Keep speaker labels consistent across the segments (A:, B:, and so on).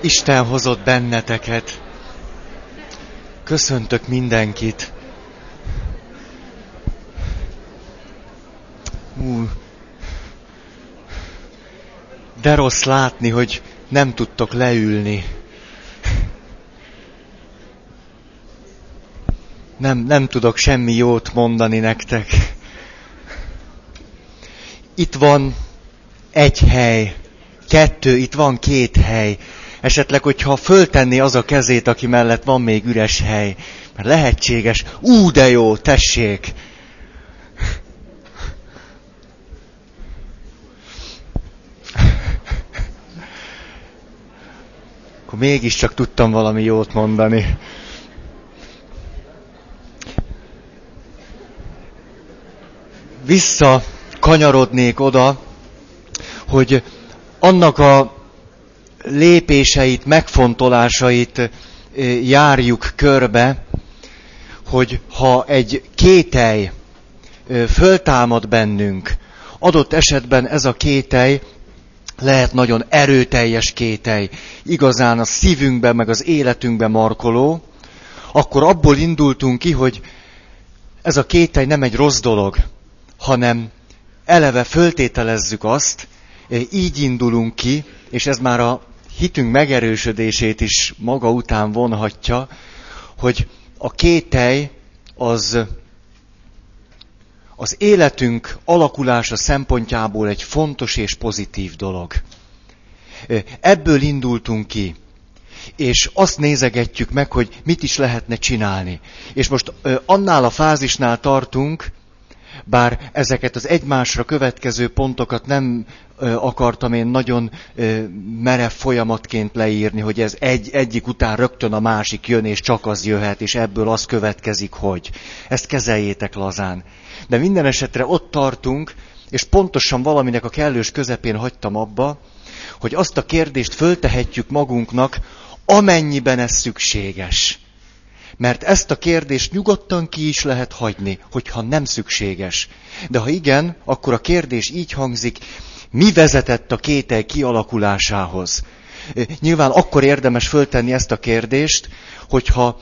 A: Isten hozott benneteket. Köszöntök mindenkit. Ú, de rossz látni, hogy nem tudtok leülni. Nem, nem tudok semmi jót mondani nektek. Itt van egy hely, kettő, itt van két hely. Esetleg, hogyha föltenni az a kezét, aki mellett van még üres hely. Mert lehetséges. Ú, de jó, tessék! Akkor mégiscsak tudtam valami jót mondani. Vissza kanyarodnék oda, hogy annak a lépéseit, megfontolásait járjuk körbe, hogy ha egy kételj föltámad bennünk, adott esetben ez a kételj lehet nagyon erőteljes kételj, igazán a szívünkben, meg az életünkben markoló, akkor abból indultunk ki, hogy ez a kételj nem egy rossz dolog, hanem eleve föltételezzük azt, így indulunk ki, és ez már a hitünk megerősödését is maga után vonhatja, hogy a kételj az az életünk alakulása szempontjából egy fontos és pozitív dolog. Ebből indultunk ki, és azt nézegetjük meg, hogy mit is lehetne csinálni. És most annál a fázisnál tartunk, bár ezeket az egymásra következő pontokat nem akartam én nagyon merev folyamatként leírni, hogy ez egy, egyik után rögtön a másik jön, és csak az jöhet, és ebből az következik, hogy. Ezt kezeljétek lazán. De minden esetre ott tartunk, és pontosan valaminek a kellős közepén hagytam abba, hogy azt a kérdést föltehetjük magunknak, amennyiben ez szükséges. Mert ezt a kérdést nyugodtan ki is lehet hagyni, hogyha nem szükséges. De ha igen, akkor a kérdés így hangzik, mi vezetett a kétel kialakulásához? Nyilván akkor érdemes föltenni ezt a kérdést, hogyha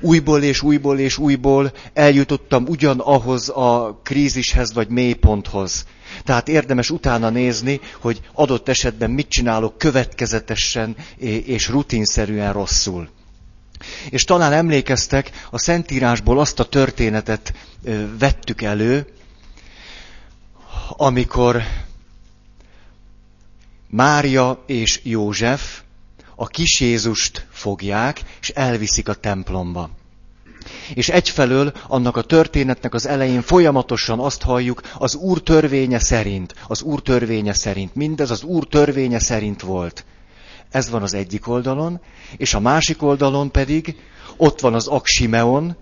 A: újból és újból és újból eljutottam ugyanahhoz a krízishez vagy mélyponthoz. Tehát érdemes utána nézni, hogy adott esetben mit csinálok következetesen és rutinszerűen rosszul. És talán emlékeztek, a Szentírásból azt a történetet vettük elő, amikor Mária és József a kis Jézust fogják, és elviszik a templomba. És egyfelől annak a történetnek az elején folyamatosan azt halljuk, az Úr törvénye szerint, az Úr törvénye szerint, mindez az Úr törvénye szerint volt. Ez van az egyik oldalon, és a másik oldalon pedig ott van az Aksimeon,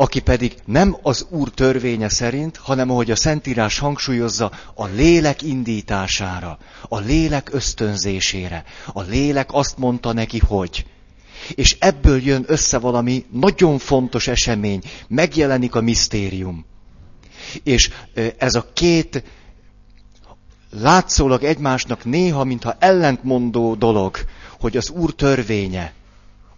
A: aki pedig nem az Úr törvénye szerint, hanem ahogy a Szentírás hangsúlyozza, a lélek indítására, a lélek ösztönzésére. A lélek azt mondta neki, hogy. És ebből jön össze valami nagyon fontos esemény, megjelenik a misztérium. És ez a két látszólag egymásnak néha, mintha ellentmondó dolog, hogy az Úr törvénye,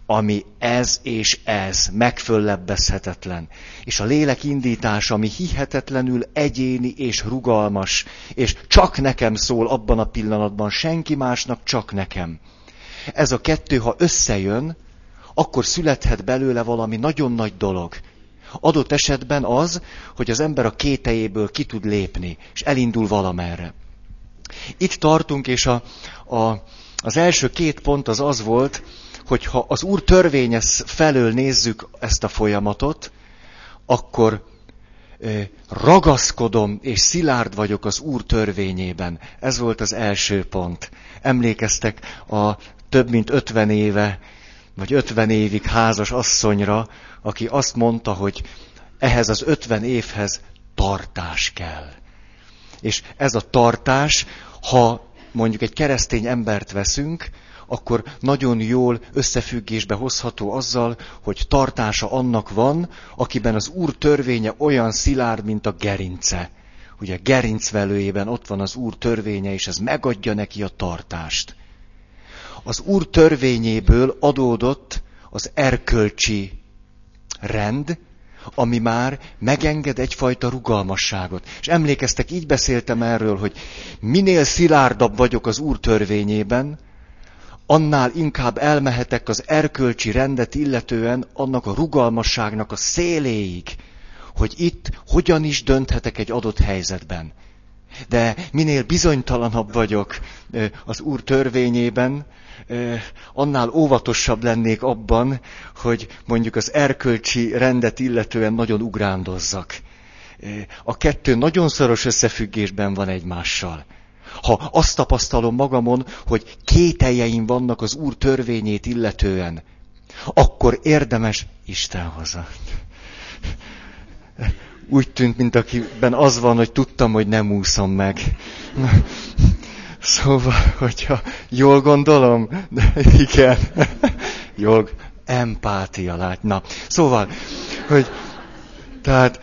A: ami ez és ez, megföllebbezhetetlen. És a lélek indítása, ami hihetetlenül egyéni és rugalmas, és csak nekem szól abban a pillanatban, senki másnak, csak nekem. Ez a kettő, ha összejön, akkor születhet belőle valami nagyon nagy dolog. Adott esetben az, hogy az ember a kétejéből ki tud lépni, és elindul valamerre. Itt tartunk, és a, a, az első két pont az az volt, hogyha az Úr törvényes felől nézzük ezt a folyamatot, akkor ragaszkodom és szilárd vagyok az Úr törvényében. Ez volt az első pont. Emlékeztek a több mint ötven éve, vagy ötven évig házas asszonyra, aki azt mondta, hogy ehhez az ötven évhez tartás kell. És ez a tartás, ha mondjuk egy keresztény embert veszünk, akkor nagyon jól összefüggésbe hozható azzal, hogy tartása annak van, akiben az Úr törvénye olyan szilárd, mint a gerince. Ugye gerincvelőjében ott van az Úr törvénye, és ez megadja neki a tartást. Az Úr törvényéből adódott az erkölcsi rend, ami már megenged egyfajta rugalmasságot. És emlékeztek, így beszéltem erről, hogy minél szilárdabb vagyok az Úr törvényében, annál inkább elmehetek az erkölcsi rendet illetően annak a rugalmasságnak a széléig, hogy itt hogyan is dönthetek egy adott helyzetben. De minél bizonytalanabb vagyok az Úr törvényében, annál óvatosabb lennék abban, hogy mondjuk az erkölcsi rendet illetően nagyon ugrándozzak. A kettő nagyon szoros összefüggésben van egymással. Ha azt tapasztalom magamon, hogy kételjeim vannak az Úr törvényét illetően, akkor érdemes Isten. Úgy tűnt, mint akiben az van, hogy tudtam, hogy nem úszom meg. Szóval, hogyha jól gondolom, de igen, jól, empátia lát. Na, szóval, hogy, tehát,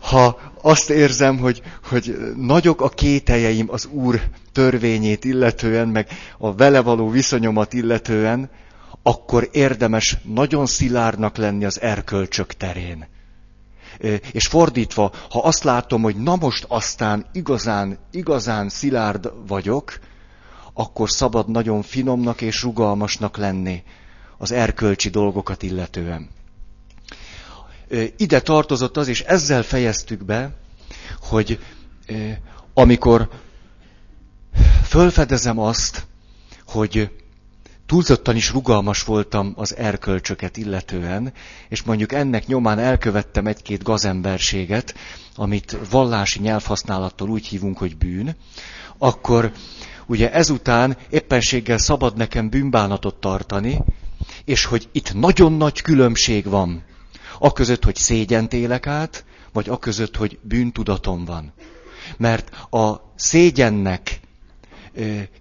A: ha azt érzem, hogy, hogy nagyok a kételjeim az Úr törvényét illetően, meg a vele való viszonyomat illetően, akkor érdemes nagyon szilárdnak lenni az erkölcsök terén. És fordítva, ha azt látom, hogy na most aztán igazán, igazán szilárd vagyok, akkor szabad nagyon finomnak és rugalmasnak lenni az erkölcsi dolgokat illetően. Ide tartozott az, és ezzel fejeztük be, hogy amikor fölfedezem azt, hogy túlzottan is rugalmas voltam az erkölcsöket illetően, és mondjuk ennek nyomán elkövettem egy-két gazemberséget, amit vallási nyelvhasználattal úgy hívunk, hogy bűn, akkor ugye ezután éppenséggel szabad nekem bűnbánatot tartani, és hogy itt nagyon nagy különbség van. A között, hogy szégyent élek át, vagy a között, hogy bűntudatom van. Mert a szégyennek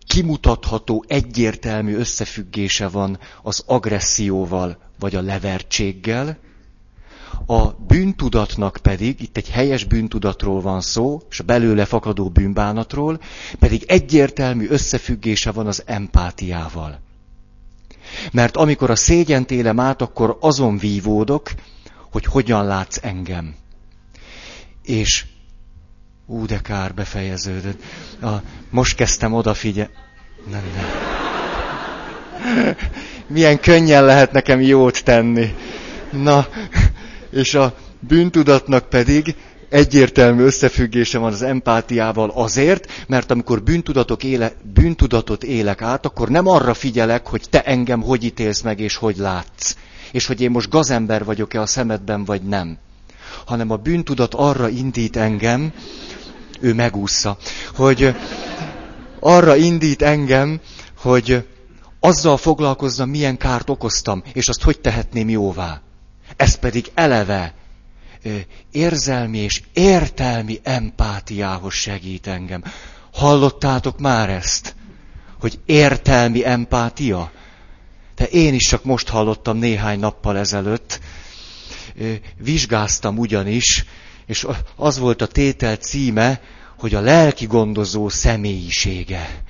A: kimutatható, egyértelmű összefüggése van az agresszióval, vagy a levertséggel, a bűntudatnak pedig, itt egy helyes bűntudatról van szó, és a belőle fakadó bűnbánatról, pedig egyértelmű összefüggése van az empátiával. Mert amikor a szégyent élem át, akkor azon vívódok, hogy hogyan látsz engem. És ú, de kár befejeződött. A, most kezdtem odafigyelni. Nem, nem. Milyen könnyen lehet nekem jót tenni. Na, és a bűntudatnak pedig egyértelmű összefüggése van az empátiával azért, mert amikor bűntudatok éle, bűntudatot élek át, akkor nem arra figyelek, hogy te engem hogy ítélsz meg és hogy látsz, és hogy én most gazember vagyok-e a szemedben vagy nem, hanem a bűntudat arra indít engem, ő megúszza, hogy arra indít engem, hogy azzal foglalkozzam, milyen kárt okoztam, és azt hogy tehetném jóvá. Ez pedig eleve érzelmi és értelmi empátiához segít engem. Hallottátok már ezt? Hogy értelmi empátia? De én is csak most hallottam néhány nappal ezelőtt. Vizsgáztam ugyanis, és az volt a tétel címe, hogy a lelki gondozó személyisége.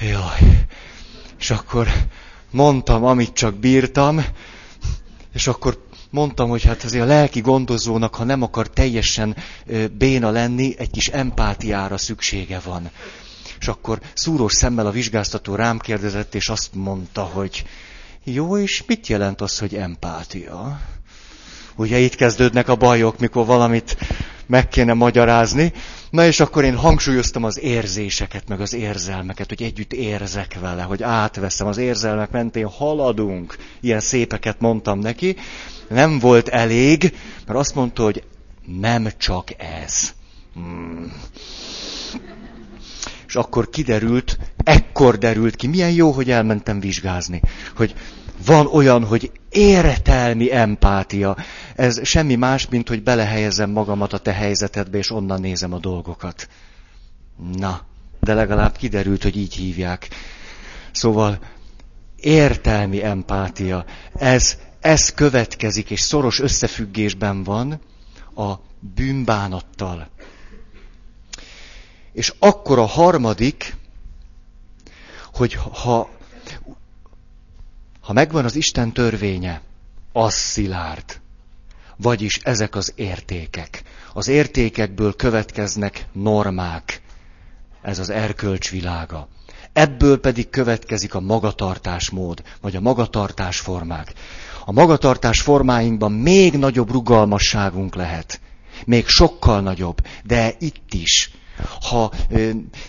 A: Jaj. És akkor mondtam, amit csak bírtam, és akkor mondtam, hogy hát azért a lelki gondozónak, ha nem akar teljesen béna lenni, egy kis empátiára szüksége van. És akkor szúrós szemmel a vizsgáztató rám kérdezett, és azt mondta, hogy jó, és mit jelent az, hogy empátia? Ugye itt kezdődnek a bajok, mikor valamit meg kéne magyarázni. Na és akkor én hangsúlyoztam az érzéseket, meg az érzelmeket, hogy együtt érzek vele, hogy átveszem az érzelmek mentén, haladunk. Ilyen szépeket mondtam neki. Nem volt elég, mert azt mondta, hogy nem csak ez. Hmm. És akkor kiderült, ekkor derült ki, milyen jó, hogy elmentem vizsgázni, hogy van olyan, hogy értelmi empátia. Ez semmi más, mint hogy belehelyezem magamat a te helyzetedbe, és onnan nézem a dolgokat. Na, de legalább kiderült, hogy így hívják. Szóval értelmi empátia. Ez, ez következik, és szoros összefüggésben van a bűnbánattal. És akkor a harmadik, hogy ha Ha megvan az Isten törvénye, az szilárd. Vagyis ezek az értékek. Az értékekből következnek normák. Ez az erkölcs világa. Ebből pedig következik a magatartásmód, vagy a magatartás formák. A magatartás formáinkban még nagyobb rugalmasságunk lehet. Még sokkal nagyobb, de itt is. Ha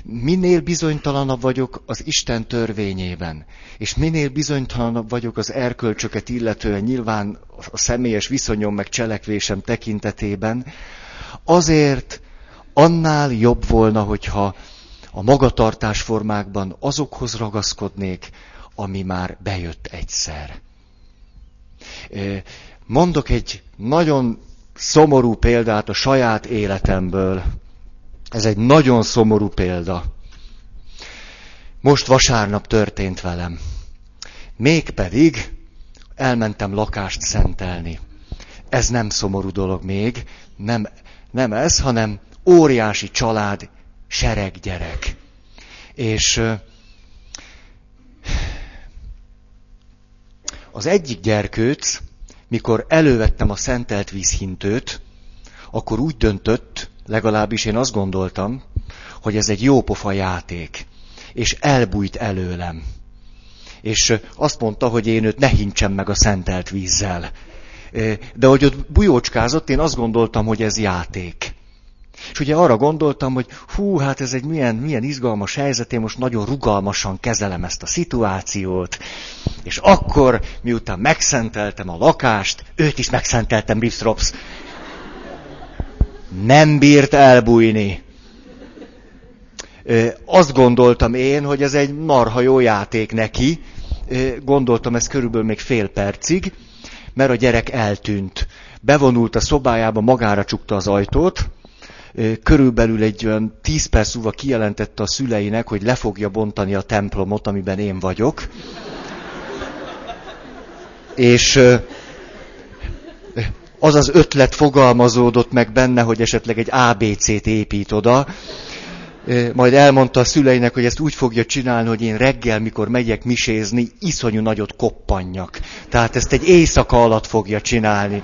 A: minél bizonytalanabb vagyok az Isten törvényében, és minél bizonytalanabb vagyok az erkölcsöket illetően nyilván a személyes viszonyom meg cselekvésem tekintetében, azért annál jobb volna, hogyha a magatartás formákban azokhoz ragaszkodnék, ami már bejött egyszer. Mondok egy nagyon szomorú példát a saját életemből. Ez egy nagyon szomorú példa. Most vasárnap történt velem. Mégpedig elmentem lakást szentelni. Ez nem szomorú dolog még, nem, nem ez, hanem óriási család, sereg gyerek. És az egyik gyerkőc, mikor elővettem a szentelt vízhintőt, akkor úgy döntött, legalábbis én azt gondoltam, hogy ez egy jópofa játék, és elbújt előlem. És azt mondta, hogy én őt ne hintsem meg a szentelt vízzel. De hogy ott bujócskázott, én azt gondoltam, hogy ez játék. És ugye arra gondoltam, hogy hú, hát ez egy milyen, milyen izgalmas helyzet, én most nagyon rugalmasan kezelem ezt a szituációt. És akkor, miután megszenteltem a lakást, őt is megszenteltem, Ripstrops. Nem bírt elbújni. Azt gondoltam én, hogy ez egy marha jó játék neki. Gondoltam ez körülbelül még fél percig, mert a gyerek eltűnt. Bevonult a szobájába, magára csukta az ajtót, körülbelül egy olyan tíz perc múlva kijelentette a szüleinek, hogy le fogja bontani a templomot, amiben én vagyok. És az az ötlet fogalmazódott meg benne, hogy esetleg egy ABC-t épít oda, majd elmondta a szüleinek, hogy ezt úgy fogja csinálni, hogy én reggel, mikor megyek misézni, iszonyú nagyot koppanjak. Tehát ezt egy éjszaka alatt fogja csinálni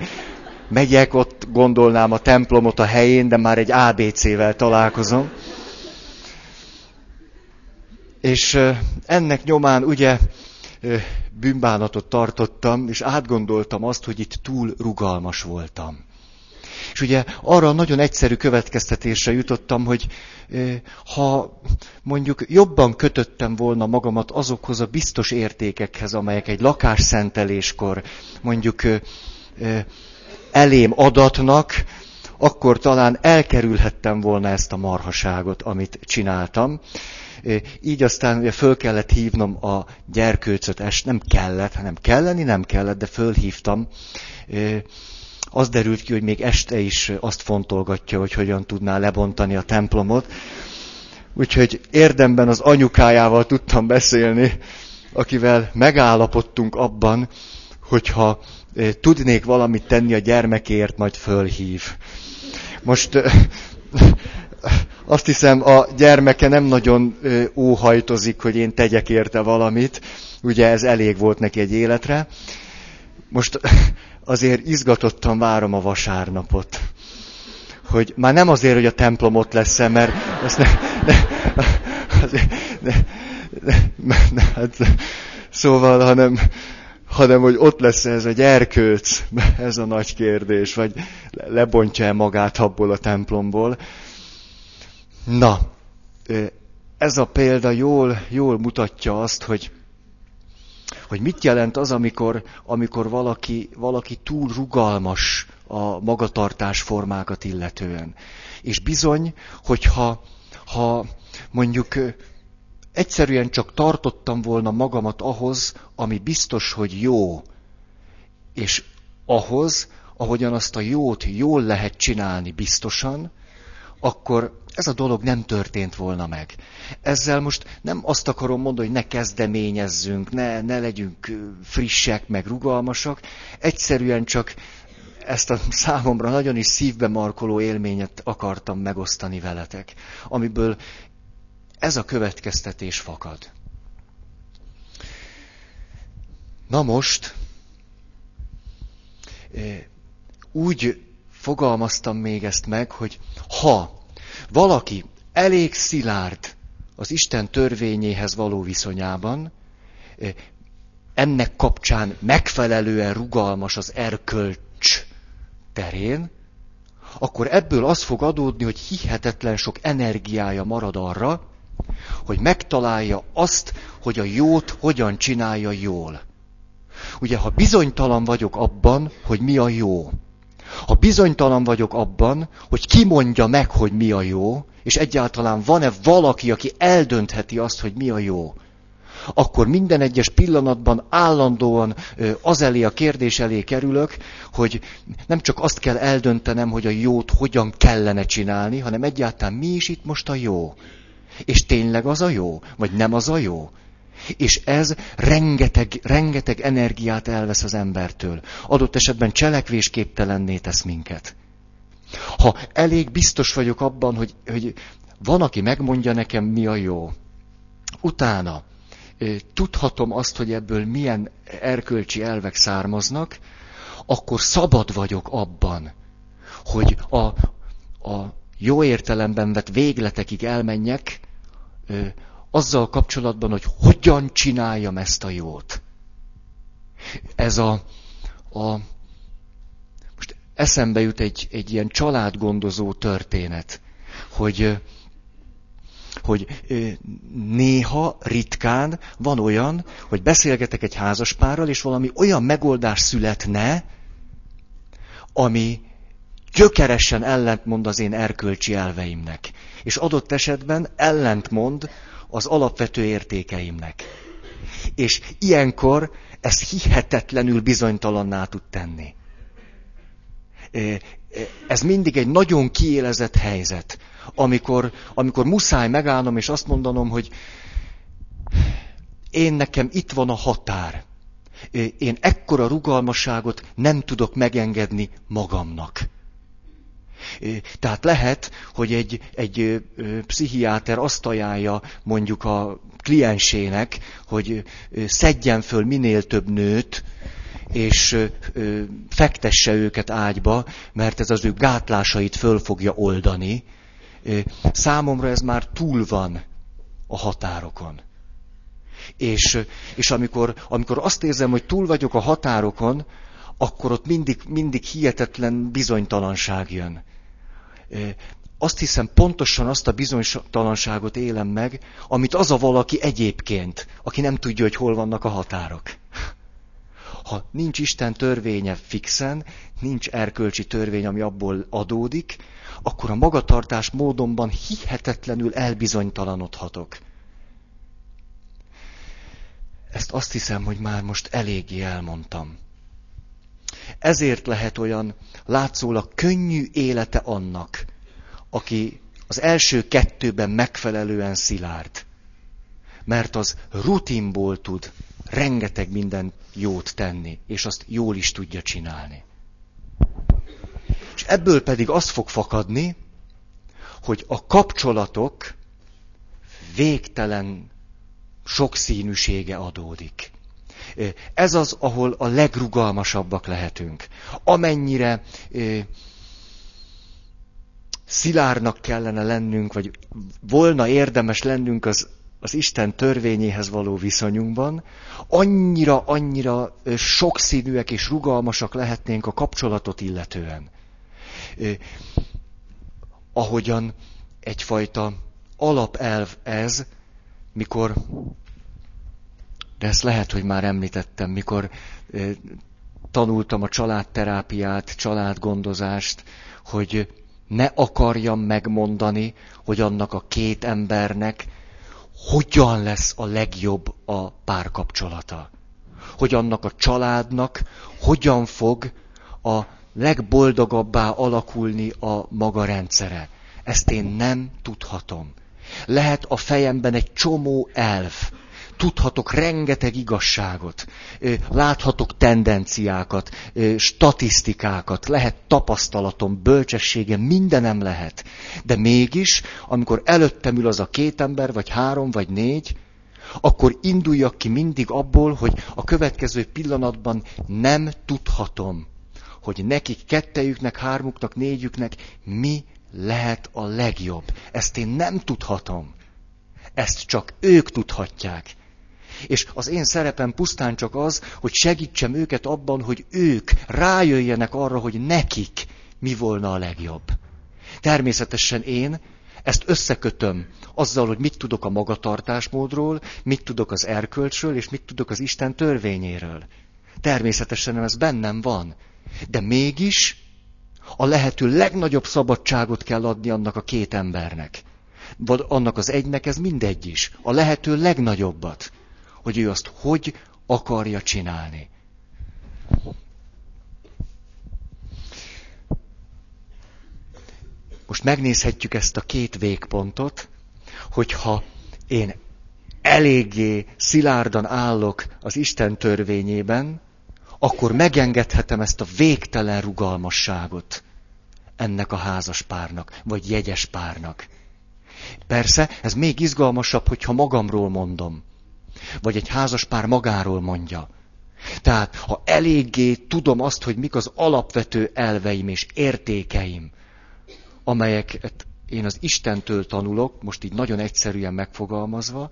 A: megyek, ott gondolnám a templomot a helyén, de már egy ABC-vel találkozom. És ennek nyomán ugye bűnbánatot tartottam, és átgondoltam azt, hogy itt túl rugalmas voltam. És ugye arra nagyon egyszerű következtetésre jutottam, hogy ha mondjuk jobban kötöttem volna magamat azokhoz a biztos értékekhez, amelyek egy lakásszenteléskor mondjuk elém adatnak, akkor talán elkerülhettem volna ezt a marhaságot, amit csináltam. Így aztán föl kellett hívnom a gyerkőcöt, és nem kellett, hanem kelleni nem kellett, de fölhívtam. Az derült ki, hogy még este is azt fontolgatja, hogy hogyan tudná lebontani a templomot. Úgyhogy érdemben az anyukájával tudtam beszélni, akivel megállapodtunk abban, hogyha tudnék valamit tenni a gyermekért, majd fölhív. Most azt hiszem, a gyermeke nem nagyon óhajtozik, hogy én tegyek érte valamit. Ugye ez elég volt neki egy életre. Most azért izgatottan várom a vasárnapot. Hogy már nem azért, hogy a templom ott lesz -e, mert azt ne, ne, azért, ne, ne, ne, ne, hát, szóval, hanem, hanem hogy ott lesz ez a gyerkőc, ez a nagy kérdés, vagy lebontja-e magát abból a templomból. Na, ez a példa jól, jól mutatja azt, hogy, hogy mit jelent az, amikor, amikor valaki, valaki túl rugalmas a magatartás formákat illetően. És bizony, hogyha ha mondjuk Egyszerűen csak tartottam volna magamat ahhoz, ami biztos, hogy jó, és ahhoz, ahogyan azt a jót jól lehet csinálni biztosan, akkor ez a dolog nem történt volna meg. Ezzel most nem azt akarom mondani, hogy ne kezdeményezzünk, ne, ne legyünk frissek, meg rugalmasak, egyszerűen csak ezt a számomra nagyon is szívbe markoló élményet akartam megosztani veletek, amiből ez a következtetés fakad. Na most, úgy fogalmaztam még ezt meg, hogy ha valaki elég szilárd az Isten törvényéhez való viszonyában, ennek kapcsán megfelelően rugalmas az erkölcs terén, akkor ebből az fog adódni, hogy hihetetlen sok energiája marad arra, hogy megtalálja azt, hogy a jót hogyan csinálja jól. Ugye, ha bizonytalan vagyok abban, hogy mi a jó, ha bizonytalan vagyok abban, hogy ki mondja meg, hogy mi a jó, és egyáltalán van-e valaki, aki eldöntheti azt, hogy mi a jó, akkor minden egyes pillanatban állandóan az elé a kérdés elé kerülök, hogy nem csak azt kell eldöntenem, hogy a jót hogyan kellene csinálni, hanem egyáltalán mi is itt most a jó. És tényleg az a jó, vagy nem az a jó. És ez rengeteg, rengeteg energiát elvesz az embertől. Adott esetben cselekvésképtelenné tesz minket. Ha elég biztos vagyok abban, hogy, hogy van, aki megmondja nekem, mi a jó, utána tudhatom azt, hogy ebből milyen erkölcsi elvek származnak, akkor szabad vagyok abban, hogy a, a jó értelemben vett végletekig elmenjek, azzal kapcsolatban, hogy hogyan csináljam ezt a jót. Ez a, a most eszembe jut egy, egy ilyen családgondozó történet, hogy hogy néha, ritkán van olyan, hogy beszélgetek egy házaspárral, és valami olyan megoldás születne, ami gyökeresen ellentmond az én erkölcsi elveimnek. És adott esetben ellentmond az alapvető értékeimnek. És ilyenkor ez hihetetlenül bizonytalanná tud tenni. Ez mindig egy nagyon kiélezett helyzet amikor, amikor muszáj megállnom, és azt mondanom, hogy én nekem itt van a határ. Én ekkora rugalmasságot nem tudok megengedni magamnak. Tehát lehet, hogy egy, egy pszichiáter azt ajánlja mondjuk a kliensének, hogy szedjen föl minél több nőt, és fektesse őket ágyba, mert ez az ő gátlásait föl fogja oldani, Számomra ez már túl van a határokon. És, és amikor, amikor azt érzem, hogy túl vagyok a határokon, akkor ott mindig, mindig hihetetlen bizonytalanság jön. Azt hiszem, pontosan azt a bizonytalanságot élem meg, amit az a valaki egyébként, aki nem tudja, hogy hol vannak a határok. Ha nincs Isten törvénye fixen, nincs erkölcsi törvény, ami abból adódik, akkor a magatartás módonban hihetetlenül elbizonytalanodhatok. Ezt azt hiszem, hogy már most eléggé elmondtam. Ezért lehet olyan látszólag könnyű élete annak, aki az első kettőben megfelelően szilárd. Mert az rutinból tud rengeteg minden jót tenni, és azt jól is tudja csinálni. És ebből pedig az fog fakadni, hogy a kapcsolatok végtelen sokszínűsége adódik. Ez az, ahol a legrugalmasabbak lehetünk. Amennyire szilárnak kellene lennünk, vagy volna érdemes lennünk az, az Isten törvényéhez való viszonyunkban, annyira, annyira sokszínűek és rugalmasak lehetnénk a kapcsolatot illetően ahogyan egyfajta alapelv ez, mikor, de ezt lehet, hogy már említettem, mikor tanultam a családterápiát, családgondozást, hogy ne akarjam megmondani, hogy annak a két embernek hogyan lesz a legjobb a párkapcsolata. Hogy annak a családnak hogyan fog a legboldogabbá alakulni a maga rendszere. Ezt én nem tudhatom. Lehet a fejemben egy csomó elv. Tudhatok rengeteg igazságot, láthatok tendenciákat, statisztikákat, lehet tapasztalatom, bölcsességem, mindenem lehet. De mégis, amikor előttem ül az a két ember, vagy három, vagy négy, akkor induljak ki mindig abból, hogy a következő pillanatban nem tudhatom, hogy nekik kettejüknek, hármuknak, négyüknek mi lehet a legjobb. Ezt én nem tudhatom. Ezt csak ők tudhatják. És az én szerepem pusztán csak az, hogy segítsem őket abban, hogy ők rájöjjenek arra, hogy nekik mi volna a legjobb. Természetesen én ezt összekötöm azzal, hogy mit tudok a magatartásmódról, mit tudok az erkölcsről, és mit tudok az Isten törvényéről. Természetesen ez bennem van. De mégis a lehető legnagyobb szabadságot kell adni annak a két embernek. Vagy annak az egynek ez mindegy is. A lehető legnagyobbat. Hogy ő azt hogy akarja csinálni. Most megnézhetjük ezt a két végpontot, hogyha én eléggé szilárdan állok az Isten törvényében, akkor megengedhetem ezt a végtelen rugalmasságot ennek a házas párnak, vagy jegyes párnak. Persze, ez még izgalmasabb, hogyha magamról mondom, vagy egy házas pár magáról mondja. Tehát, ha eléggé tudom azt, hogy mik az alapvető elveim és értékeim, amelyeket én az Istentől tanulok, most így nagyon egyszerűen megfogalmazva,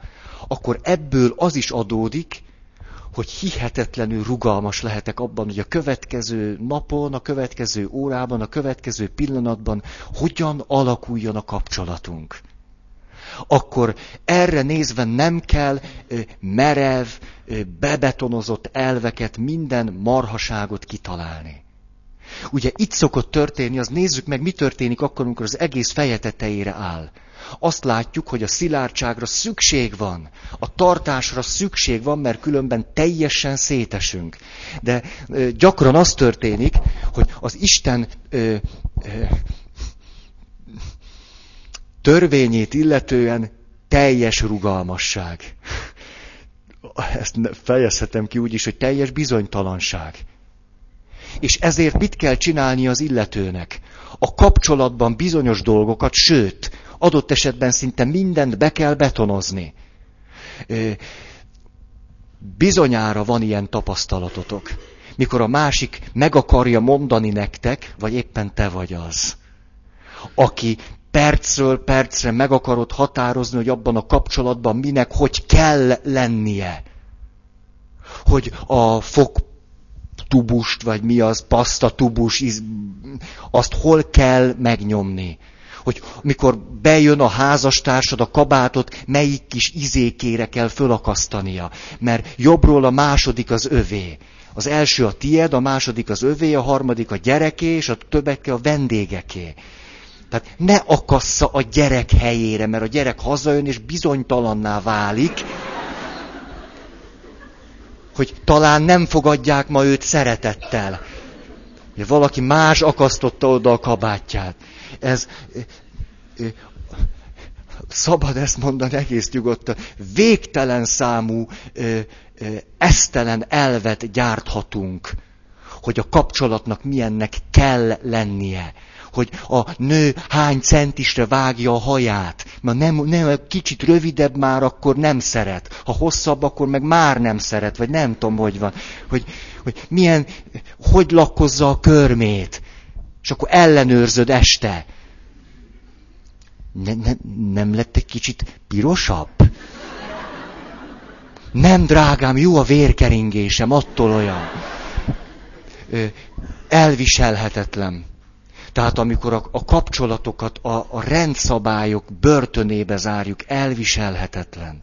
A: akkor ebből az is adódik, hogy hihetetlenül rugalmas lehetek abban, hogy a következő napon, a következő órában, a következő pillanatban hogyan alakuljon a kapcsolatunk. Akkor erre nézve nem kell merev, bebetonozott elveket, minden marhaságot kitalálni. Ugye itt szokott történni, az nézzük meg, mi történik akkor, amikor az egész feje tetejére áll. Azt látjuk, hogy a szilárdságra szükség van, a tartásra szükség van, mert különben teljesen szétesünk. De ö, gyakran az történik, hogy az Isten ö, ö, törvényét illetően teljes rugalmasság. Ezt fejezhetem ki úgy is, hogy teljes bizonytalanság. És ezért mit kell csinálni az illetőnek? A kapcsolatban bizonyos dolgokat, sőt, adott esetben szinte mindent be kell betonozni. Bizonyára van ilyen tapasztalatotok, mikor a másik meg akarja mondani nektek, vagy éppen te vagy az, aki percről percre meg akarod határozni, hogy abban a kapcsolatban minek, hogy kell lennie. Hogy a fok tubust, vagy mi az, paszta tubus, azt hol kell megnyomni. Hogy mikor bejön a házastársad a kabátot, melyik kis izékére kell fölakasztania. Mert jobbról a második az övé. Az első a tied, a második az övé, a harmadik a gyereké, és a többeke a vendégeké. Tehát ne akassza a gyerek helyére, mert a gyerek hazajön és bizonytalanná válik, hogy talán nem fogadják ma őt szeretettel. Hogy valaki más akasztotta oda a kabátját. Ez szabad ezt mondani egész nyugodtan, végtelen számú esztelen elvet gyárthatunk, hogy a kapcsolatnak milyennek kell lennie hogy a nő hány centisre vágja a haját. Mert nem, nem, kicsit rövidebb már akkor nem szeret. Ha hosszabb, akkor meg már nem szeret, vagy nem tudom, hogy van. Hogy, hogy milyen, hogy lakkozza a körmét. És akkor ellenőrzöd este. Ne, ne, nem lett egy kicsit pirosabb? Nem, drágám, jó a vérkeringésem, attól olyan. Elviselhetetlen. Tehát amikor a, a kapcsolatokat a, a rendszabályok börtönébe zárjuk, elviselhetetlen.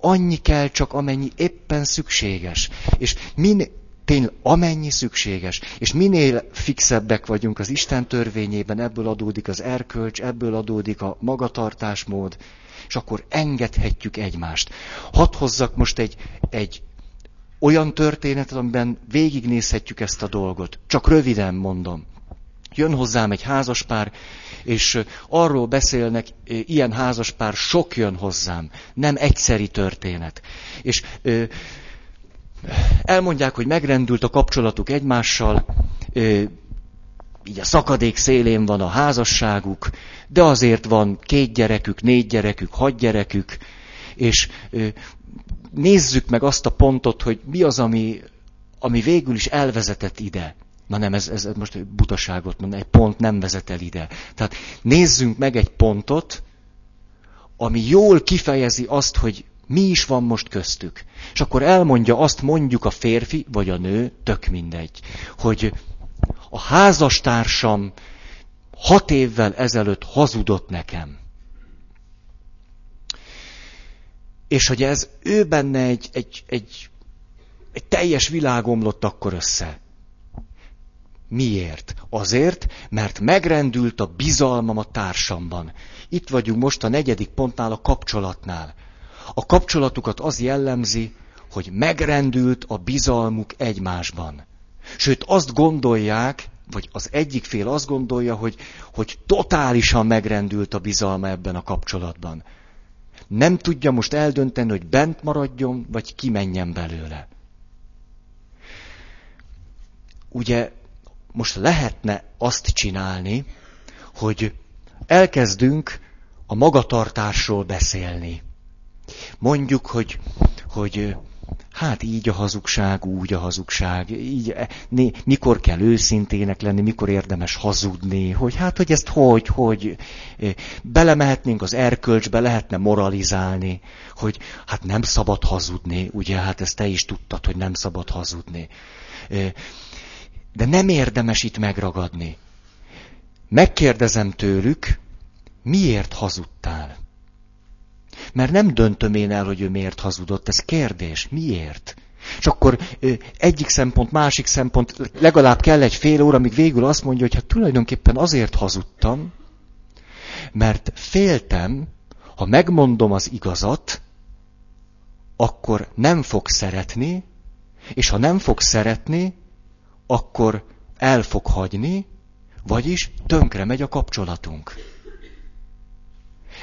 A: Annyi kell csak, amennyi éppen szükséges. És min, tényleg amennyi szükséges. És minél fixebbek vagyunk az Isten törvényében, ebből adódik az erkölcs, ebből adódik a magatartásmód, és akkor engedhetjük egymást. Hadd hozzak most egy, egy olyan történetet, amiben végignézhetjük ezt a dolgot. Csak röviden mondom. Jön hozzám egy házaspár, és arról beszélnek, ilyen házaspár sok jön hozzám, nem egyszeri történet. És elmondják, hogy megrendült a kapcsolatuk egymással, így a szakadék szélén van a házasságuk, de azért van két gyerekük, négy gyerekük, hat gyerekük, és nézzük meg azt a pontot, hogy mi az, ami, ami végül is elvezetett ide. Na nem, ez, ez most butaságot mond, egy pont nem vezet el ide. Tehát nézzünk meg egy pontot, ami jól kifejezi azt, hogy mi is van most köztük. És akkor elmondja azt mondjuk a férfi vagy a nő, tök mindegy, hogy a házastársam hat évvel ezelőtt hazudott nekem. És hogy ez ő benne egy, egy, egy, egy teljes világ omlott akkor össze. Miért? Azért, mert megrendült a bizalmam a társamban. Itt vagyunk most a negyedik pontnál, a kapcsolatnál. A kapcsolatukat az jellemzi, hogy megrendült a bizalmuk egymásban. Sőt, azt gondolják, vagy az egyik fél azt gondolja, hogy, hogy totálisan megrendült a bizalma ebben a kapcsolatban. Nem tudja most eldönteni, hogy bent maradjon, vagy kimenjen belőle. Ugye most lehetne azt csinálni, hogy elkezdünk a magatartásról beszélni. Mondjuk, hogy, hogy hát így a hazugság, úgy a hazugság, így, né, mikor kell őszintének lenni, mikor érdemes hazudni, hogy hát, hogy ezt hogy, hogy belemehetnénk az erkölcsbe, lehetne moralizálni, hogy hát nem szabad hazudni, ugye, hát ezt te is tudtad, hogy nem szabad hazudni. De nem érdemes itt megragadni. Megkérdezem tőlük, miért hazudtál? Mert nem döntöm én el, hogy ő miért hazudott, ez kérdés. Miért? És akkor egyik szempont, másik szempont, legalább kell egy fél óra, amíg végül azt mondja, hogy hát tulajdonképpen azért hazudtam, mert féltem, ha megmondom az igazat, akkor nem fog szeretni, és ha nem fog szeretni, akkor el fog hagyni, vagyis tönkre megy a kapcsolatunk.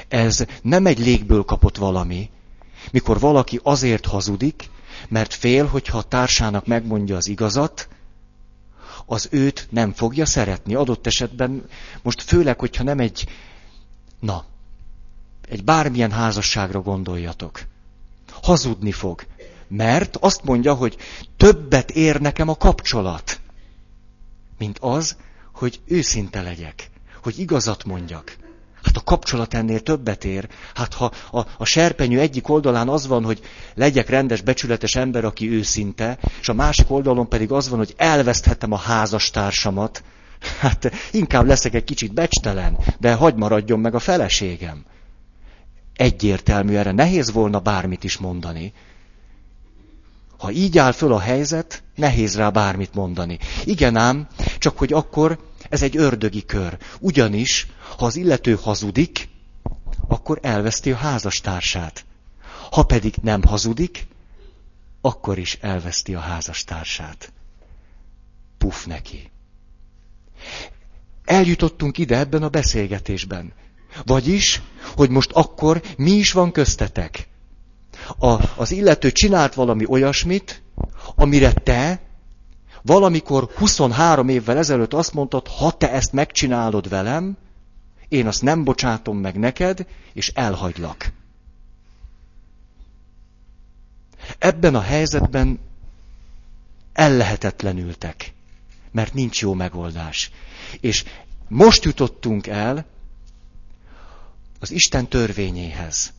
A: Ez nem egy légből kapott valami, mikor valaki azért hazudik, mert fél, hogyha a társának megmondja az igazat, az őt nem fogja szeretni. Adott esetben, most főleg, hogyha nem egy, na, egy bármilyen házasságra gondoljatok. Hazudni fog. Mert azt mondja, hogy többet ér nekem a kapcsolat, mint az, hogy őszinte legyek, hogy igazat mondjak. Hát a kapcsolat ennél többet ér. Hát ha a, a serpenyő egyik oldalán az van, hogy legyek rendes, becsületes ember, aki őszinte, és a másik oldalon pedig az van, hogy elveszthetem a házastársamat, hát inkább leszek egy kicsit becstelen, de hagy maradjon meg a feleségem. Egyértelmű erre, nehéz volna bármit is mondani. Ha így áll föl a helyzet, nehéz rá bármit mondani. Igen ám, csak hogy akkor ez egy ördögi kör. Ugyanis, ha az illető hazudik, akkor elveszti a házastársát. Ha pedig nem hazudik, akkor is elveszti a házastársát. Puf neki. Eljutottunk ide ebben a beszélgetésben. Vagyis, hogy most akkor mi is van köztetek? A, az illető csinált valami olyasmit, amire te Valamikor 23 évvel ezelőtt azt mondtad, ha te ezt megcsinálod velem, én azt nem bocsátom meg neked, és elhagylak. Ebben a helyzetben ellehetetlenültek, mert nincs jó megoldás. És most jutottunk el az Isten törvényéhez.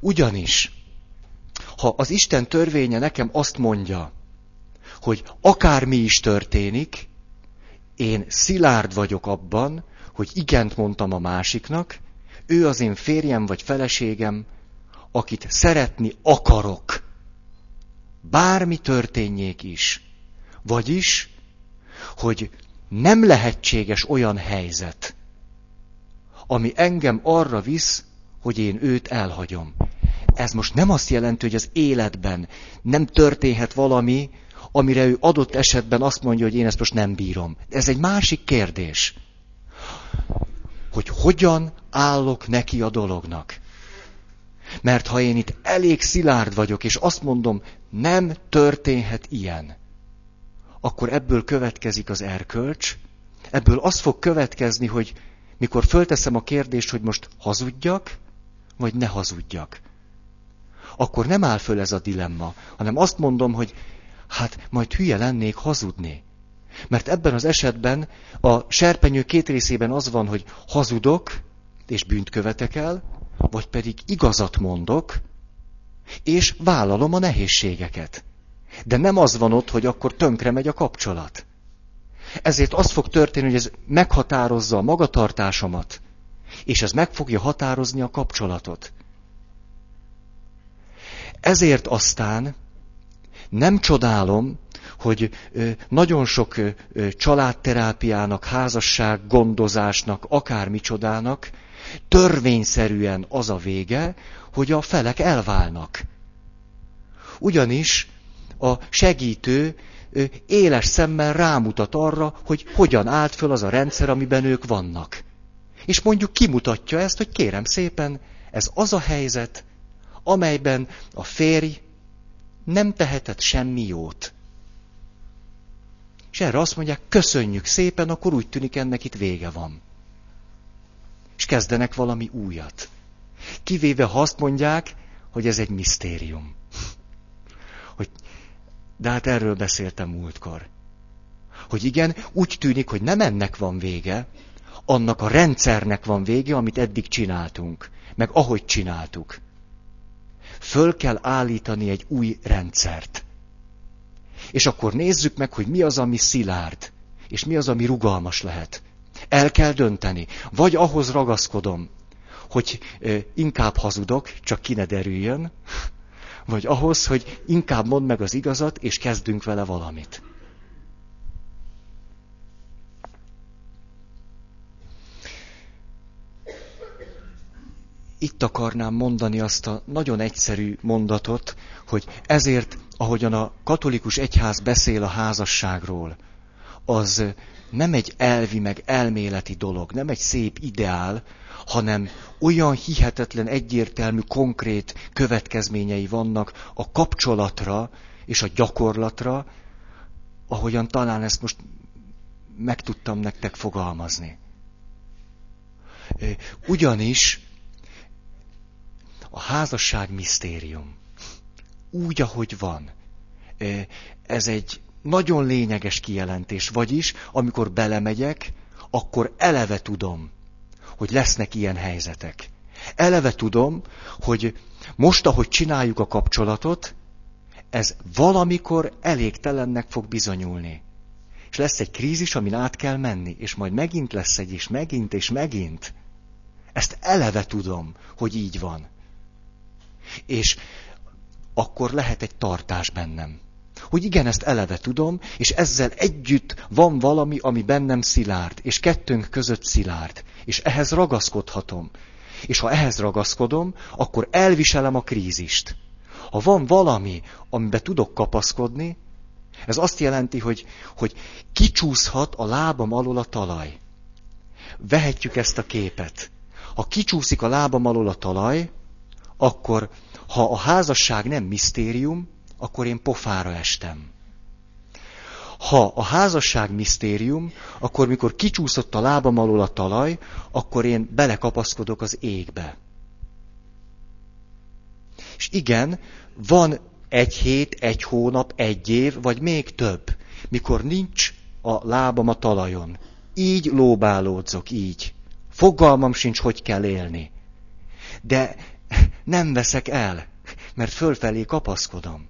A: Ugyanis, ha az Isten törvénye nekem azt mondja, hogy akármi is történik, én szilárd vagyok abban, hogy igent mondtam a másiknak, ő az én férjem vagy feleségem, akit szeretni akarok. Bármi történjék is. Vagyis, hogy nem lehetséges olyan helyzet, ami engem arra visz, hogy én őt elhagyom. Ez most nem azt jelenti, hogy az életben nem történhet valami, amire ő adott esetben azt mondja, hogy én ezt most nem bírom. Ez egy másik kérdés. Hogy hogyan állok neki a dolognak. Mert ha én itt elég szilárd vagyok, és azt mondom, nem történhet ilyen, akkor ebből következik az erkölcs, ebből az fog következni, hogy mikor fölteszem a kérdést, hogy most hazudjak, vagy ne hazudjak. Akkor nem áll föl ez a dilemma, hanem azt mondom, hogy hát majd hülye lennék hazudni. Mert ebben az esetben a serpenyő két részében az van, hogy hazudok, és bűnt követek el, vagy pedig igazat mondok, és vállalom a nehézségeket. De nem az van ott, hogy akkor tönkre megy a kapcsolat. Ezért az fog történni, hogy ez meghatározza a magatartásomat, és ez meg fogja határozni a kapcsolatot. Ezért aztán nem csodálom, hogy nagyon sok családterápiának, házasság gondozásnak, akármicsodának törvényszerűen az a vége, hogy a felek elválnak. Ugyanis a segítő éles szemmel rámutat arra, hogy hogyan állt föl az a rendszer, amiben ők vannak. És mondjuk kimutatja ezt, hogy kérem szépen, ez az a helyzet, amelyben a férj nem tehetett semmi jót. És erre azt mondják, köszönjük szépen, akkor úgy tűnik ennek itt vége van. És kezdenek valami újat. Kivéve ha azt mondják, hogy ez egy misztérium. Hogy, de hát erről beszéltem múltkor. Hogy igen, úgy tűnik, hogy nem ennek van vége, annak a rendszernek van vége, amit eddig csináltunk, meg ahogy csináltuk. Föl kell állítani egy új rendszert. És akkor nézzük meg, hogy mi az, ami szilárd, és mi az, ami rugalmas lehet. El kell dönteni. Vagy ahhoz ragaszkodom, hogy inkább hazudok, csak ki ne derüljön, vagy ahhoz, hogy inkább mondd meg az igazat, és kezdünk vele valamit. Itt akarnám mondani azt a nagyon egyszerű mondatot, hogy ezért, ahogyan a katolikus egyház beszél a házasságról, az nem egy elvi meg elméleti dolog, nem egy szép ideál, hanem olyan hihetetlen, egyértelmű, konkrét következményei vannak a kapcsolatra és a gyakorlatra, ahogyan talán ezt most meg tudtam nektek fogalmazni. Ugyanis a házasság misztérium. Úgy, ahogy van. Ez egy nagyon lényeges kijelentés. Vagyis, amikor belemegyek, akkor eleve tudom, hogy lesznek ilyen helyzetek. Eleve tudom, hogy most, ahogy csináljuk a kapcsolatot, ez valamikor elégtelennek fog bizonyulni. És lesz egy krízis, amin át kell menni, és majd megint lesz egy, és megint, és megint. Ezt eleve tudom, hogy így van. És akkor lehet egy tartás bennem. Hogy igen, ezt eleve tudom, és ezzel együtt van valami, ami bennem szilárd, és kettőnk között szilárd, és ehhez ragaszkodhatom. És ha ehhez ragaszkodom, akkor elviselem a krízist. Ha van valami, amiben tudok kapaszkodni, ez azt jelenti, hogy, hogy kicsúszhat a lábam alól a talaj. Vehetjük ezt a képet. Ha kicsúszik a lábam alól a talaj, akkor ha a házasság nem misztérium, akkor én pofára estem. Ha a házasság misztérium, akkor mikor kicsúszott a lábam alól a talaj, akkor én belekapaszkodok az égbe. És igen, van egy hét, egy hónap, egy év, vagy még több, mikor nincs a lábam a talajon. Így lóbálódzok, így. Fogalmam sincs, hogy kell élni. De nem veszek el, mert fölfelé kapaszkodom.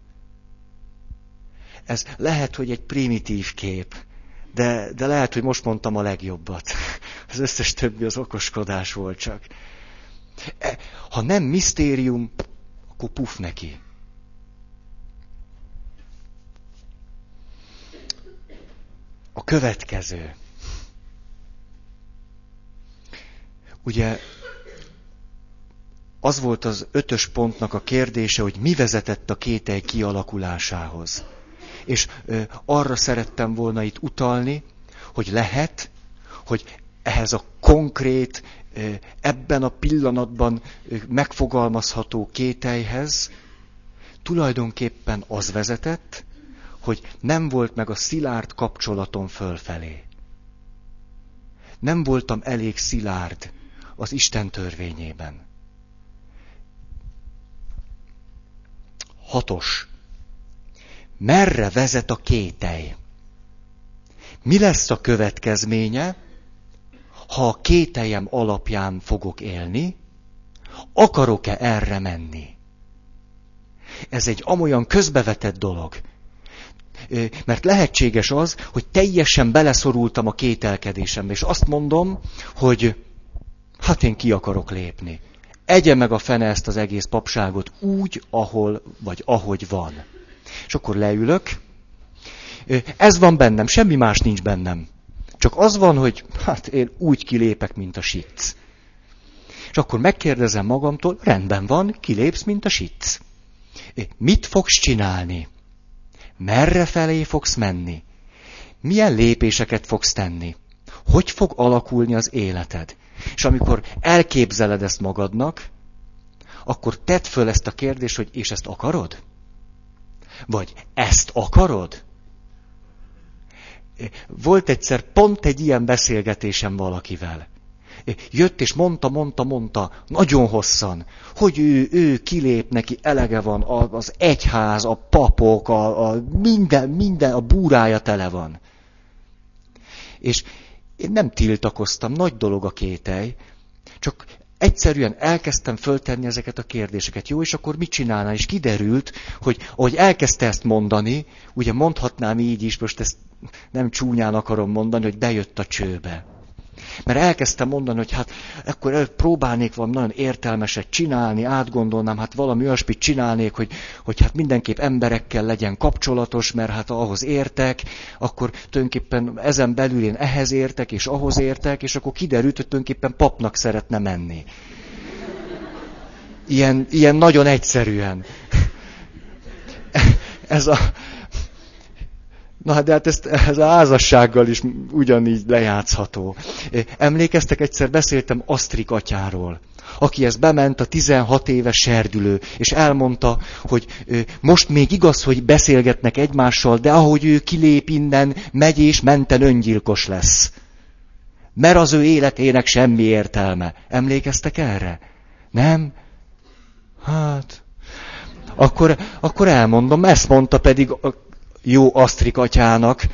A: Ez lehet, hogy egy primitív kép, de, de lehet, hogy most mondtam a legjobbat. Az összes többi az okoskodás volt csak. E, ha nem misztérium, akkor puf neki. A következő. Ugye az volt az ötös pontnak a kérdése, hogy mi vezetett a kételj kialakulásához. És ö, arra szerettem volna itt utalni, hogy lehet, hogy ehhez a konkrét, ö, ebben a pillanatban ö, megfogalmazható kételyhez tulajdonképpen az vezetett, hogy nem volt meg a szilárd kapcsolatom fölfelé. Nem voltam elég szilárd az Isten törvényében. Hatos. Merre vezet a kételj? Mi lesz a következménye, ha a kételjem alapján fogok élni, akarok-e erre menni? Ez egy amolyan közbevetett dolog. Mert lehetséges az, hogy teljesen beleszorultam a kételkedésembe, és azt mondom, hogy hát én ki akarok lépni. Egye meg a fene ezt az egész papságot úgy, ahol vagy ahogy van. És akkor leülök. Ez van bennem, semmi más nincs bennem. Csak az van, hogy hát én úgy kilépek, mint a sic. És akkor megkérdezem magamtól, rendben van, kilépsz, mint a sic. Mit fogsz csinálni? Merre felé fogsz menni? Milyen lépéseket fogsz tenni? Hogy fog alakulni az életed? És amikor elképzeled ezt magadnak, akkor tedd föl ezt a kérdést, hogy és ezt akarod? Vagy ezt akarod? Volt egyszer pont egy ilyen beszélgetésem valakivel. Jött és mondta, mondta, mondta, nagyon hosszan, hogy ő, ő kilép, neki elege van, az egyház, a papok, a, a minden, minden, a búrája tele van. És én nem tiltakoztam, nagy dolog a kételj, csak egyszerűen elkezdtem föltenni ezeket a kérdéseket. Jó, és akkor mit csinálná? És kiderült, hogy ahogy elkezdte ezt mondani, ugye mondhatnám így is, most ezt nem csúnyán akarom mondani, hogy bejött a csőbe. Mert elkezdtem mondani, hogy hát akkor próbálnék valami nagyon értelmeset csinálni, átgondolnám, hát valami olyasmit csinálnék, hogy, hogy hát mindenképp emberekkel legyen kapcsolatos, mert hát ahhoz értek, akkor tulajdonképpen ezen belül én ehhez értek, és ahhoz értek, és akkor kiderült, hogy tulajdonképpen papnak szeretne menni. Ilyen, ilyen nagyon egyszerűen. Ez a, Na de hát ezt, ez a házassággal is ugyanígy lejátszható. Emlékeztek, egyszer beszéltem Asztrik atyáról, aki ezt bement a 16 éves serdülő, és elmondta, hogy most még igaz, hogy beszélgetnek egymással, de ahogy ő kilép innen, megy és menten öngyilkos lesz. Mert az ő életének semmi értelme. Emlékeztek erre? Nem? Hát, akkor, akkor elmondom, ezt mondta pedig jó Asztrik atyának,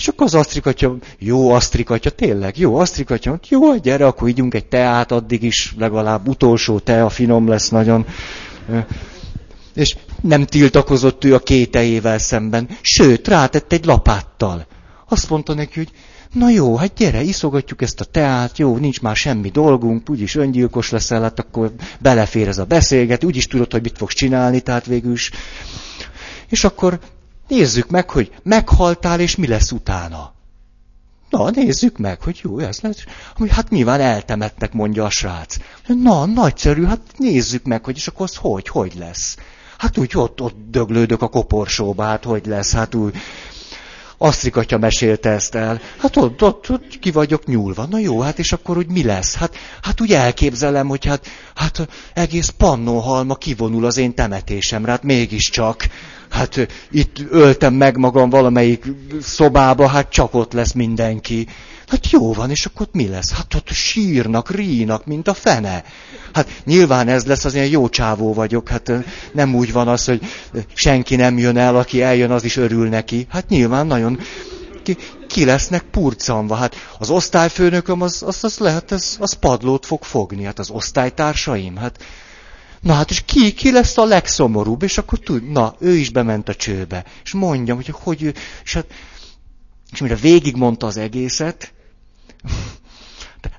A: és akkor az Asztrik atya, jó Asztrik atya, tényleg, jó Asztrik atya, jó, gyere, akkor ígyunk egy teát, addig is legalább utolsó tea, finom lesz nagyon. És nem tiltakozott ő a kételjével szemben, sőt, rátett egy lapáttal. Azt mondta neki, hogy na jó, hát gyere, iszogatjuk ezt a teát, jó, nincs már semmi dolgunk, úgyis öngyilkos leszel, hát akkor belefér ez a beszélget, úgyis tudod, hogy mit fogsz csinálni, tehát végül is. És akkor Nézzük meg, hogy meghaltál, és mi lesz utána. Na, nézzük meg, hogy jó, ez lesz. Hát nyilván eltemettek, mondja a srác. Na, nagyszerű, hát nézzük meg, hogy és akkor az hogy, hogy lesz. Hát úgy ott, ott döglődök a koporsóba, hát hogy lesz, hát úgy. Asztrik atya mesélte ezt el. Hát ott, ott, ott ki vagyok nyúlva. Na jó, hát és akkor úgy mi lesz? Hát, hát úgy elképzelem, hogy hát, hát egész pannóhalma kivonul az én temetésemre, hát mégiscsak hát itt öltem meg magam valamelyik szobába, hát csak ott lesz mindenki. Hát jó van, és akkor mi lesz? Hát ott sírnak, rínak, mint a fene. Hát nyilván ez lesz, az ilyen jó csávó vagyok, hát nem úgy van az, hogy senki nem jön el, aki eljön, az is örül neki. Hát nyilván nagyon ki, ki lesznek purcanva. Hát az osztályfőnököm, az, az, az lehet, az, az padlót fog fogni. Hát az osztálytársaim, hát Na hát, és ki, ki lesz a legszomorúbb? És akkor tud, na, ő is bement a csőbe. És mondjam, hogy hogy ő, és hát, és mire végigmondta az egészet,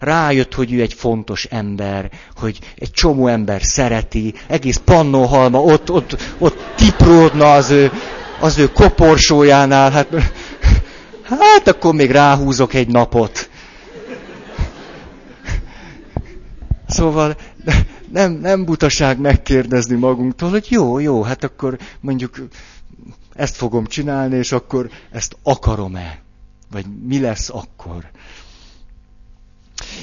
A: rájött, hogy ő egy fontos ember, hogy egy csomó ember szereti, egész pannóhalma ott, ott, ott tipródna az ő, az ő koporsójánál, hát, hát akkor még ráhúzok egy napot. Szóval nem, nem butaság megkérdezni magunktól, hogy jó, jó, hát akkor mondjuk ezt fogom csinálni, és akkor ezt akarom-e? Vagy mi lesz akkor?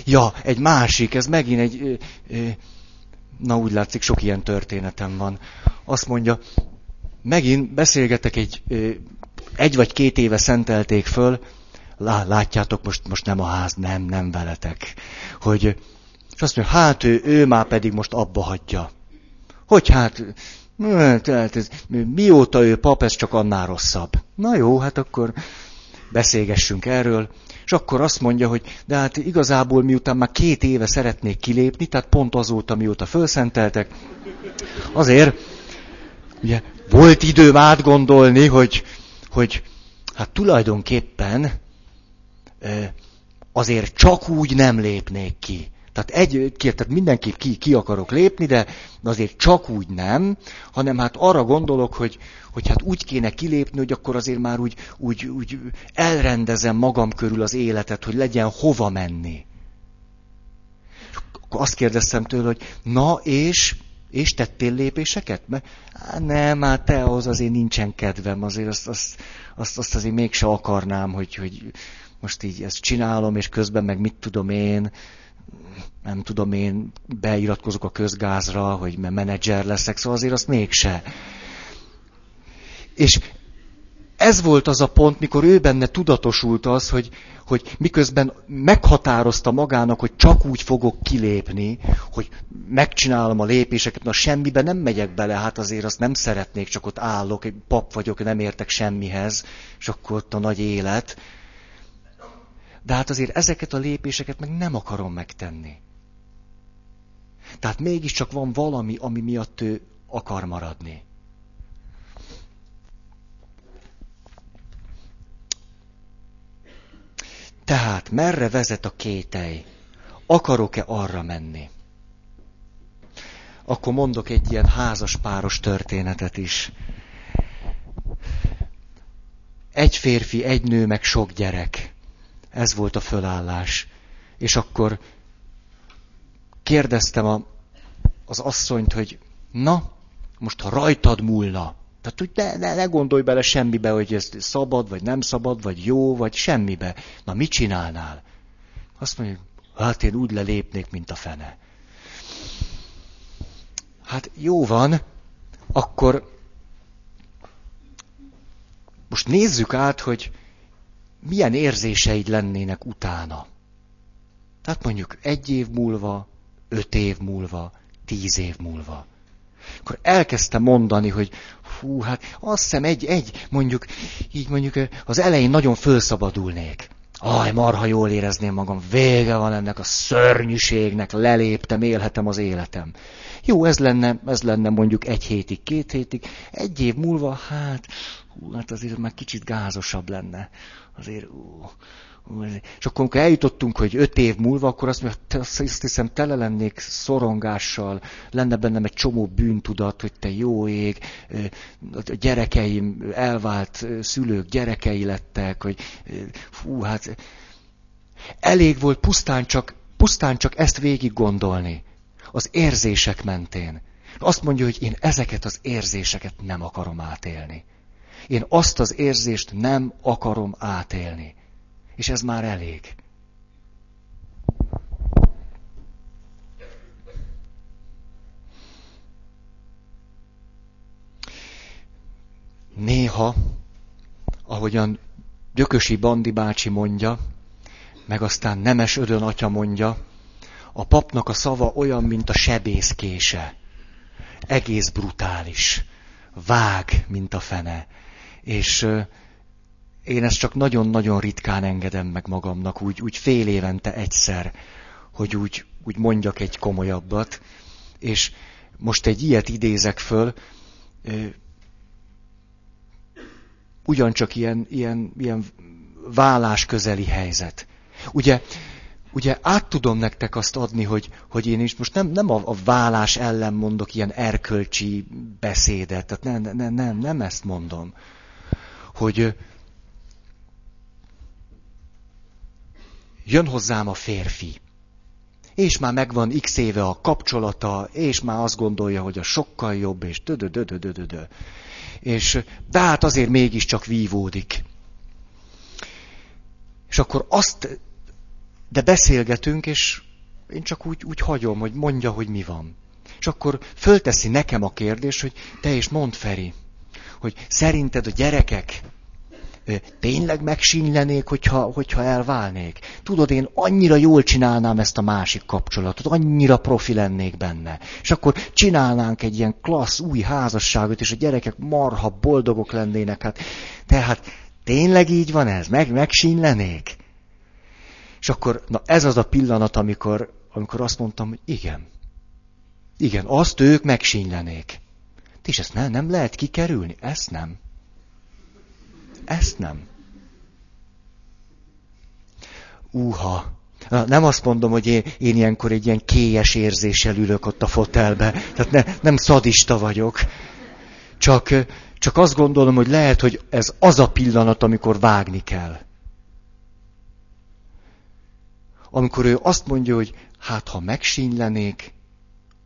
A: Ja, egy másik, ez megint egy, na úgy látszik, sok ilyen történetem van. Azt mondja, megint beszélgetek egy, egy vagy két éve szentelték föl, látjátok, most, most nem a ház, nem, nem veletek, hogy és azt mondja, hát ő, ő már pedig most abba hagyja. Hogy hát, Tehát ez, mióta ő pap, ez csak annál rosszabb. Na jó, hát akkor beszélgessünk erről. És akkor azt mondja, hogy de hát igazából miután már két éve szeretnék kilépni, tehát pont azóta, mióta felszenteltek, azért ugye, volt időm átgondolni, hogy, hogy hát tulajdonképpen azért csak úgy nem lépnék ki. Tehát, egy, tehát mindenképp ki, ki akarok lépni, de azért csak úgy nem, hanem hát arra gondolok, hogy, hogy hát úgy kéne kilépni, hogy akkor azért már úgy, úgy, úgy elrendezem magam körül az életet, hogy legyen hova menni. Akkor azt kérdeztem tőle, hogy na és, és tettél lépéseket? Mert, á, nem, hát te ahhoz azért nincsen kedvem, azért azt, azt, azt, azt azért mégse akarnám, hogy, hogy most így ezt csinálom, és közben meg mit tudom én, nem tudom én, beiratkozok a közgázra, hogy menedzser leszek, szóval azért azt mégse. És ez volt az a pont, mikor ő benne tudatosult az, hogy, hogy miközben meghatározta magának, hogy csak úgy fogok kilépni, hogy megcsinálom a lépéseket, na semmibe nem megyek bele, hát azért azt nem szeretnék, csak ott állok, egy pap vagyok, nem értek semmihez, és akkor ott a nagy élet. De hát azért ezeket a lépéseket meg nem akarom megtenni. Tehát mégiscsak van valami, ami miatt ő akar maradni. Tehát merre vezet a kételj? Akarok-e arra menni? Akkor mondok egy ilyen házaspáros történetet is. Egy férfi, egy nő, meg sok gyerek. Ez volt a fölállás. És akkor kérdeztem a, az asszonyt, hogy na, most ha rajtad múlna, tehát hogy ne, ne, ne gondolj bele semmibe, hogy ez szabad, vagy nem szabad, vagy jó, vagy semmibe. Na, mit csinálnál? Azt mondja, hát én úgy lelépnék, mint a fene. Hát jó van, akkor most nézzük át, hogy milyen érzéseid lennének utána. Tehát mondjuk egy év múlva, öt év múlva, tíz év múlva. Akkor elkezdte mondani, hogy hú, hát azt hiszem egy, egy, mondjuk, így mondjuk az elején nagyon fölszabadulnék. Aj, marha jól érezném magam, vége van ennek a szörnyűségnek, leléptem, élhetem az életem. Jó, ez lenne, ez lenne mondjuk egy hétig, két hétig, egy év múlva, hát, hú, hát azért már kicsit gázosabb lenne. Azért, ú, és akkor, amikor eljutottunk, hogy öt év múlva, akkor azt mondja, azt hiszem, tele lennék szorongással, lenne bennem egy csomó bűntudat, hogy te jó ég, a gyerekeim, elvált szülők gyerekei lettek, hogy fú, hát elég volt pusztán csak, pusztán csak ezt végig gondolni. Az érzések mentén. Azt mondja, hogy én ezeket az érzéseket nem akarom átélni. Én azt az érzést nem akarom átélni. És ez már elég. Néha, ahogyan Gyökösi Bandi bácsi mondja, meg aztán Nemes Ödön atya mondja, a papnak a szava olyan, mint a sebészkése. Egész brutális. Vág, mint a fene. És én ezt csak nagyon-nagyon ritkán engedem meg magamnak, úgy, úgy fél évente egyszer, hogy úgy, úgy mondjak egy komolyabbat. És most egy ilyet idézek föl, ugyancsak ilyen, ilyen, ilyen vállás közeli helyzet. Ugye, ugye át tudom nektek azt adni, hogy, hogy én is most nem, nem a, a vállás ellen mondok ilyen erkölcsi beszédet, tehát nem, nem, nem, nem ezt mondom, hogy, jön hozzám a férfi, és már megvan x éve a kapcsolata, és már azt gondolja, hogy a sokkal jobb, és dödödödödödö. És de hát azért mégiscsak vívódik. És akkor azt, de beszélgetünk, és én csak úgy, úgy hagyom, hogy mondja, hogy mi van. És akkor fölteszi nekem a kérdés, hogy te is mondd, Feri, hogy szerinted a gyerekek tényleg megsínylenék, hogyha, hogyha elválnék. Tudod, én annyira jól csinálnám ezt a másik kapcsolatot, annyira profi lennék benne. És akkor csinálnánk egy ilyen klassz új házasságot, és a gyerekek marha boldogok lennének. Hát, tehát tényleg így van ez? Meg, megsínylenék? És akkor, na ez az a pillanat, amikor, amikor azt mondtam, hogy igen. Igen, azt ők megsínylenék. És ezt nem, nem lehet kikerülni? Ezt nem. Ezt nem. Úha. Nem azt mondom, hogy én, én ilyenkor egy ilyen kélyes érzéssel ülök ott a fotelbe. Tehát ne, nem szadista vagyok. Csak, csak azt gondolom, hogy lehet, hogy ez az a pillanat, amikor vágni kell. Amikor ő azt mondja, hogy hát ha megsínylenék,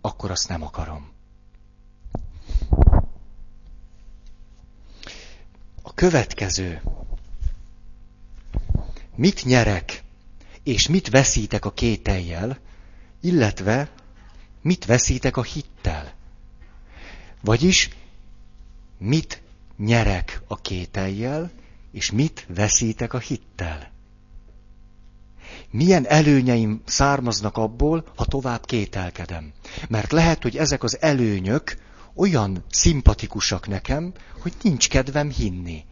A: akkor azt nem akarom. A következő. Mit nyerek, és mit veszítek a kételjel, illetve mit veszítek a hittel? Vagyis mit nyerek a kételjel, és mit veszítek a hittel? Milyen előnyeim származnak abból, ha tovább kételkedem? Mert lehet, hogy ezek az előnyök olyan szimpatikusak nekem, hogy nincs kedvem hinni.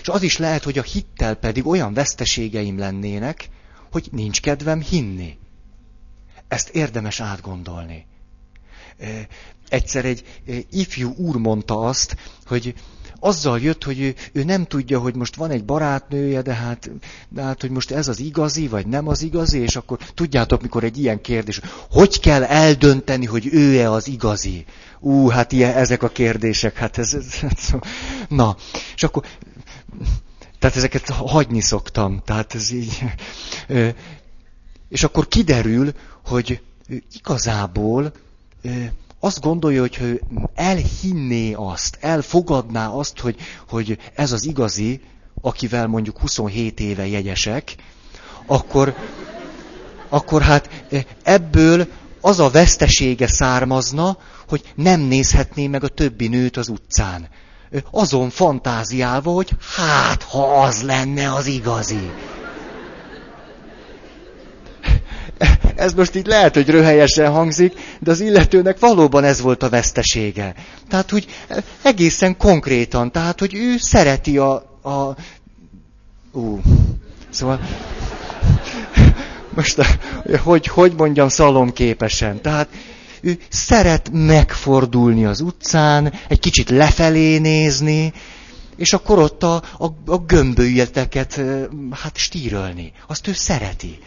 A: És az is lehet, hogy a hittel pedig olyan veszteségeim lennének, hogy nincs kedvem hinni. Ezt érdemes átgondolni. Egyszer egy ifjú úr mondta azt, hogy azzal jött, hogy ő, ő nem tudja, hogy most van egy barátnője, de hát, de hát, hogy most ez az igazi, vagy nem az igazi, és akkor tudjátok, mikor egy ilyen kérdés, hogy kell eldönteni, hogy ő-e az igazi? Ú, hát ilyen, ezek a kérdések, hát ez, ez, ez na, és akkor, tehát ezeket hagyni szoktam, tehát ez így, és akkor kiderül, hogy igazából azt gondolja, hogy ő elhinné azt, elfogadná azt, hogy, hogy ez az igazi, akivel mondjuk 27 éve jegyesek, akkor, akkor hát ebből az a vesztesége származna, hogy nem nézhetné meg a többi nőt az utcán. Azon fantáziálva, hogy hát, ha az lenne az igazi. Ez most így lehet, hogy röhelyesen hangzik, de az illetőnek valóban ez volt a vesztesége. Tehát, hogy egészen konkrétan, tehát, hogy ő szereti a... a... Ú, szóval... Most, hogy, hogy mondjam szalomképesen. Tehát, ő szeret megfordulni az utcán, egy kicsit lefelé nézni, és akkor ott a, a, a gömbölyeteket hát stírölni. Azt ő szereti.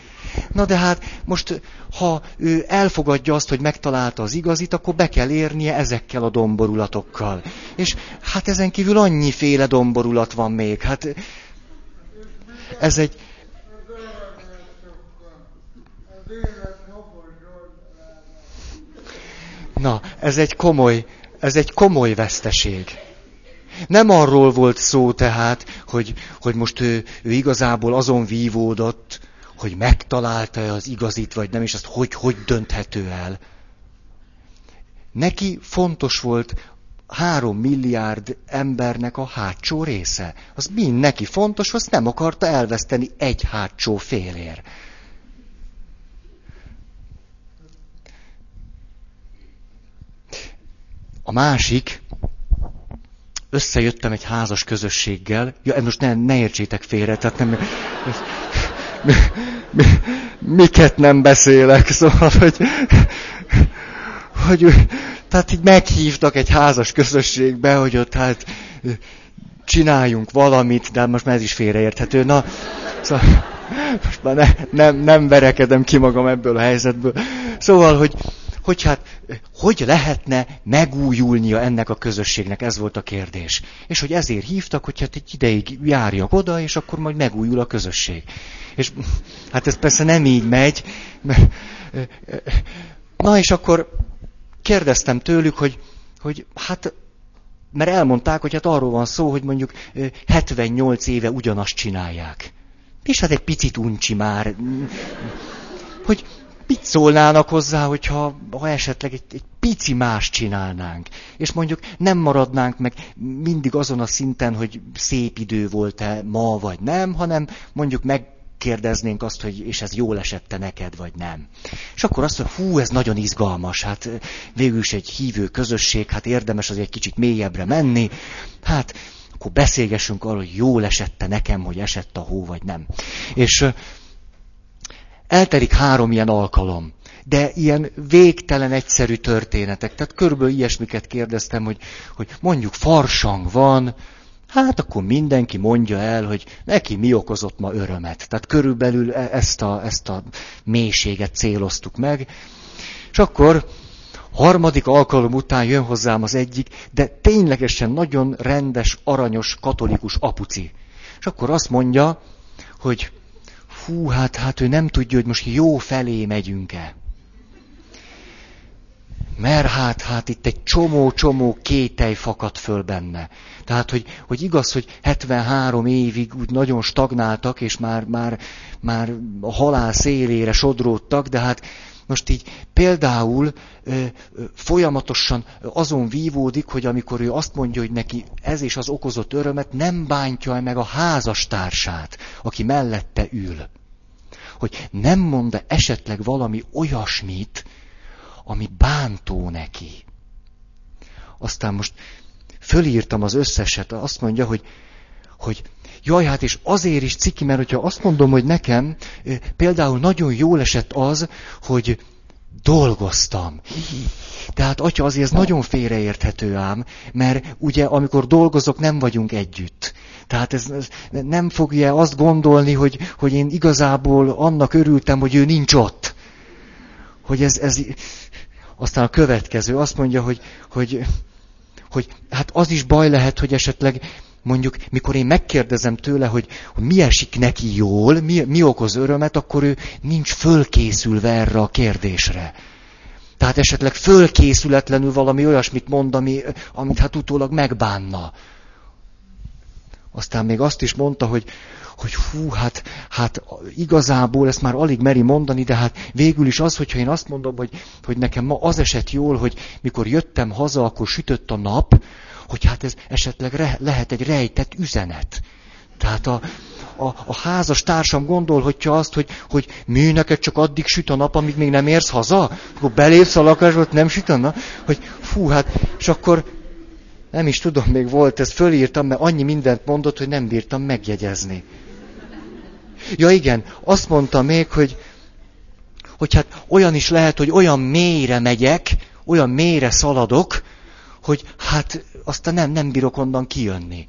A: Na de hát most, ha ő elfogadja azt, hogy megtalálta az igazit, akkor be kell érnie ezekkel a domborulatokkal. És hát ezen kívül annyiféle domborulat van még. Hát ez egy... Na, ez egy komoly, ez egy komoly veszteség. Nem arról volt szó tehát, hogy, hogy most ő, ő igazából azon vívódott, hogy megtalálta-e az igazit, vagy nem, és azt hogy, hogy dönthető el. Neki fontos volt három milliárd embernek a hátsó része. Az mind neki fontos, azt nem akarta elveszteni egy hátsó félér. A másik, összejöttem egy házas közösséggel, ja, most ne, ne értsétek félre, tehát nem, mi, mi, miket nem beszélek, szóval, hogy, hogy tehát így meghívtak egy házas közösségbe, hogy ott hát csináljunk valamit, de most már ez is félreérthető. Na, szóval, most már ne, nem, nem verekedem ki magam ebből a helyzetből. Szóval, hogy, hogy hát, hogy lehetne megújulnia ennek a közösségnek, ez volt a kérdés. És hogy ezért hívtak, hogy hát egy ideig járjak oda, és akkor majd megújul a közösség. És hát ez persze nem így megy. Na és akkor kérdeztem tőlük, hogy, hogy hát, mert elmondták, hogy hát arról van szó, hogy mondjuk 78 éve ugyanazt csinálják. És hát egy picit uncsi már. Hogy mit szólnának hozzá, hogyha ha esetleg egy, egy pici más csinálnánk, és mondjuk nem maradnánk meg mindig azon a szinten, hogy szép idő volt-e ma vagy nem, hanem mondjuk meg kérdeznénk azt, hogy és ez jól esette neked, vagy nem. És akkor azt mondja, hú, ez nagyon izgalmas, hát végül is egy hívő közösség, hát érdemes az egy kicsit mélyebbre menni, hát akkor beszélgessünk arról, hogy jól esette nekem, hogy esett a hó, vagy nem. És eltelik három ilyen alkalom, de ilyen végtelen egyszerű történetek. Tehát körülbelül ilyesmiket kérdeztem, hogy, hogy mondjuk farsang van, hát akkor mindenki mondja el, hogy neki mi okozott ma örömet. Tehát körülbelül e- ezt a, ezt a mélységet céloztuk meg. És akkor harmadik alkalom után jön hozzám az egyik, de ténylegesen nagyon rendes, aranyos, katolikus apuci. És akkor azt mondja, hogy hú, hát, hát ő nem tudja, hogy most jó felé megyünk-e. Mert hát, hát itt egy csomó-csomó kételj fakadt föl benne. Tehát, hogy, hogy igaz, hogy 73 évig úgy nagyon stagnáltak, és már, már, már a halál szélére sodródtak, de hát most így például folyamatosan azon vívódik, hogy amikor ő azt mondja, hogy neki ez és az okozott örömet, nem bántja meg a házastársát, aki mellette ül. Hogy nem mond esetleg valami olyasmit, ami bántó neki. Aztán most fölírtam az összeset, azt mondja, hogy, hogy jaj, hát és azért is ciki, mert hogyha azt mondom, hogy nekem például nagyon jól esett az, hogy dolgoztam. Tehát, atya, azért ez nagyon félreérthető ám, mert ugye amikor dolgozok, nem vagyunk együtt. Tehát ez, ez nem fogja azt gondolni, hogy, hogy én igazából annak örültem, hogy ő nincs ott. Hogy ez, ez aztán a következő azt mondja, hogy, hogy, hogy hát az is baj lehet, hogy esetleg mondjuk, mikor én megkérdezem tőle, hogy, hogy mi esik neki jól, mi, mi okoz örömet, akkor ő nincs fölkészülve erre a kérdésre. Tehát esetleg fölkészületlenül valami olyasmit mond, ami, amit hát utólag megbánna. Aztán még azt is mondta, hogy, hogy hú, hát, hát igazából ezt már alig meri mondani, de hát végül is az, hogyha én azt mondom, hogy, hogy nekem ma az esett jól, hogy mikor jöttem haza, akkor sütött a nap, hogy hát ez esetleg re, lehet egy rejtett üzenet. Tehát a, a, a házas társam gondolhatja azt, hogy, hogy mi neked csak addig süt a nap, amíg még nem érsz haza? Akkor belépsz a lakásba, nem süt a nap? Hogy fú, hát, és akkor nem is tudom, még volt, ezt fölírtam, mert annyi mindent mondott, hogy nem bírtam megjegyezni. Ja igen, azt mondta még, hogy, hogy hát olyan is lehet, hogy olyan mélyre megyek, olyan mélyre szaladok, hogy hát aztán nem, nem bírok onnan kijönni.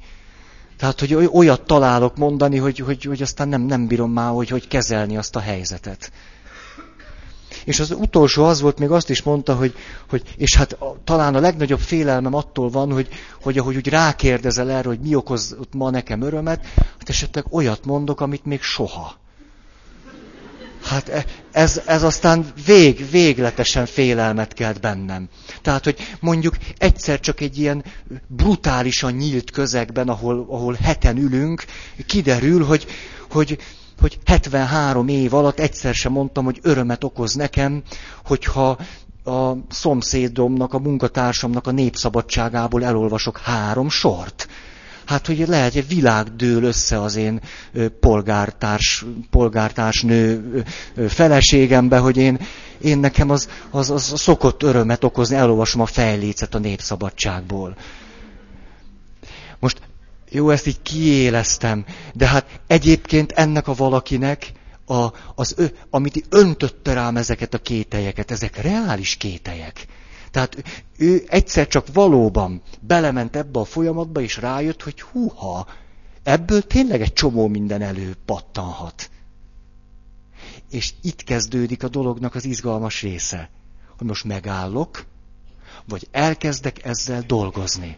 A: Tehát, hogy olyat találok mondani, hogy, hogy, hogy aztán nem, nem bírom már, hogy, hogy kezelni azt a helyzetet. És az utolsó az volt, még azt is mondta, hogy, hogy és hát a, talán a legnagyobb félelmem attól van, hogy, hogy ahogy úgy rákérdezel erre, hogy mi okozott ma nekem örömet, hát esetleg olyat mondok, amit még soha. Hát e, ez, ez aztán vég, végletesen félelmet kelt bennem. Tehát, hogy mondjuk egyszer csak egy ilyen brutálisan nyílt közegben, ahol, ahol heten ülünk, kiderül, hogy, hogy, hogy 73 év alatt egyszer sem mondtam, hogy örömet okoz nekem, hogyha a szomszédomnak, a munkatársamnak a népszabadságából elolvasok három sort. Hát, hogy lehet, hogy világ dől össze az én polgártárs, polgártársnő feleségembe, hogy én, én nekem az, az, az szokott örömet okozni, elolvasom a fejlécet a népszabadságból. Most jó, ezt így kiéleztem, de hát egyébként ennek a valakinek, a, az, amit öntötte rám ezeket a kételyeket, ezek reális kételyek. Tehát ő egyszer csak valóban belement ebbe a folyamatba, és rájött, hogy húha, ebből tényleg egy csomó minden elő pattanhat. És itt kezdődik a dolognak az izgalmas része, hogy most megállok, vagy elkezdek ezzel dolgozni,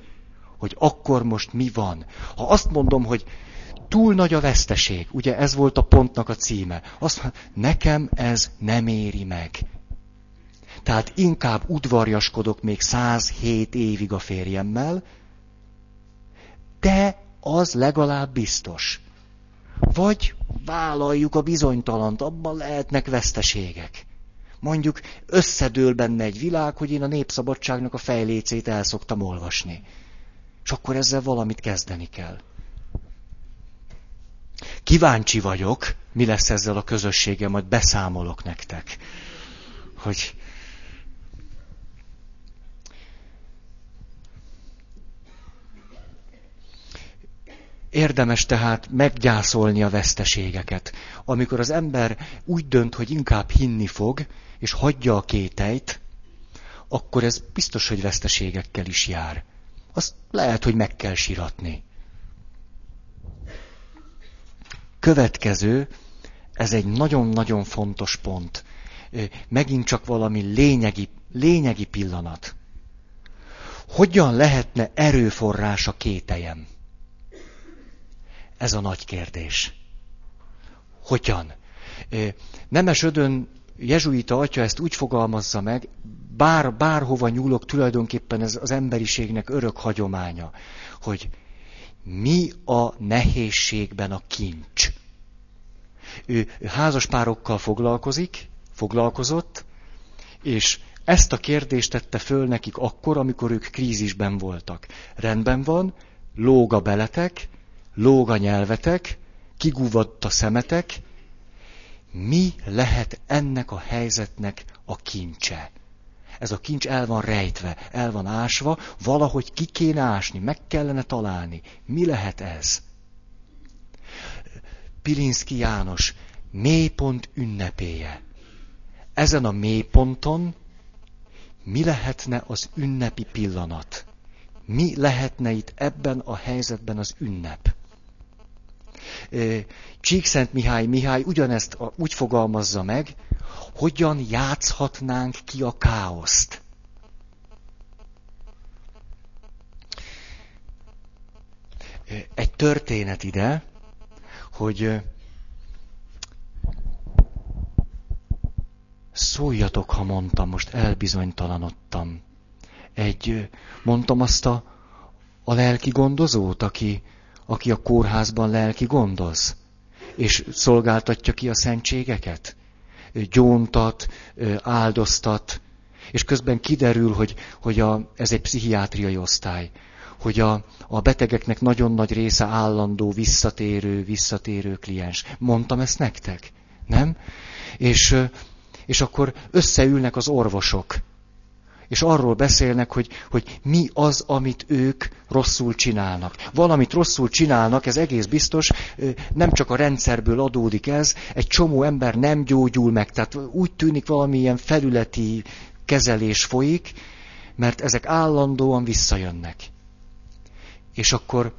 A: hogy akkor most mi van. Ha azt mondom, hogy túl nagy a veszteség, ugye ez volt a pontnak a címe, azt mondom, nekem ez nem éri meg. Tehát inkább udvarjaskodok még 107 évig a férjemmel, de az legalább biztos. Vagy vállaljuk a bizonytalant, abban lehetnek veszteségek. mondjuk összedől benne egy világ, hogy én a népszabadságnak a fejlécét el szoktam olvasni. És akkor ezzel valamit kezdeni kell. Kíváncsi vagyok, mi lesz ezzel a közösséggel, majd beszámolok nektek. Hogy Érdemes tehát meggyászolni a veszteségeket. Amikor az ember úgy dönt, hogy inkább hinni fog, és hagyja a kételyt, akkor ez biztos, hogy veszteségekkel is jár. Azt lehet, hogy meg kell siratni. Következő, ez egy nagyon-nagyon fontos pont. Megint csak valami lényegi, lényegi pillanat. Hogyan lehetne erőforrás a kételjem? Ez a nagy kérdés. Hogyan? Nemes Ödön jezsuita atya ezt úgy fogalmazza meg, bár, bárhova nyúlok, tulajdonképpen ez az emberiségnek örök hagyománya, hogy mi a nehézségben a kincs. Ő házaspárokkal foglalkozik, foglalkozott, és ezt a kérdést tette föl nekik akkor, amikor ők krízisben voltak. Rendben van, lóg a beletek, lóg a nyelvetek, kigúvadt a szemetek, mi lehet ennek a helyzetnek a kincse? Ez a kincs el van rejtve, el van ásva, valahogy ki kéne ásni, meg kellene találni. Mi lehet ez? Pilinszki János, mélypont ünnepéje. Ezen a mélyponton mi lehetne az ünnepi pillanat? Mi lehetne itt ebben a helyzetben az ünnep? Csíkszent Mihály Mihály ugyanezt úgy fogalmazza meg, hogyan játszhatnánk ki a káoszt. Egy történet ide, hogy szóljatok, ha mondtam, most elbizonytalanodtam. Egy, mondtam azt a, a lelki gondozót, aki, aki a kórházban lelki gondoz, és szolgáltatja ki a szentségeket, gyóntat, áldoztat, és közben kiderül, hogy, hogy a, ez egy pszichiátriai osztály, hogy a, a betegeknek nagyon nagy része állandó, visszatérő, visszatérő kliens. Mondtam ezt nektek? Nem? És, és akkor összeülnek az orvosok, és arról beszélnek, hogy, hogy mi az, amit ők rosszul csinálnak. Valamit rosszul csinálnak, ez egész biztos, nem csak a rendszerből adódik ez, egy csomó ember nem gyógyul meg, tehát úgy tűnik valamilyen felületi kezelés folyik, mert ezek állandóan visszajönnek. És akkor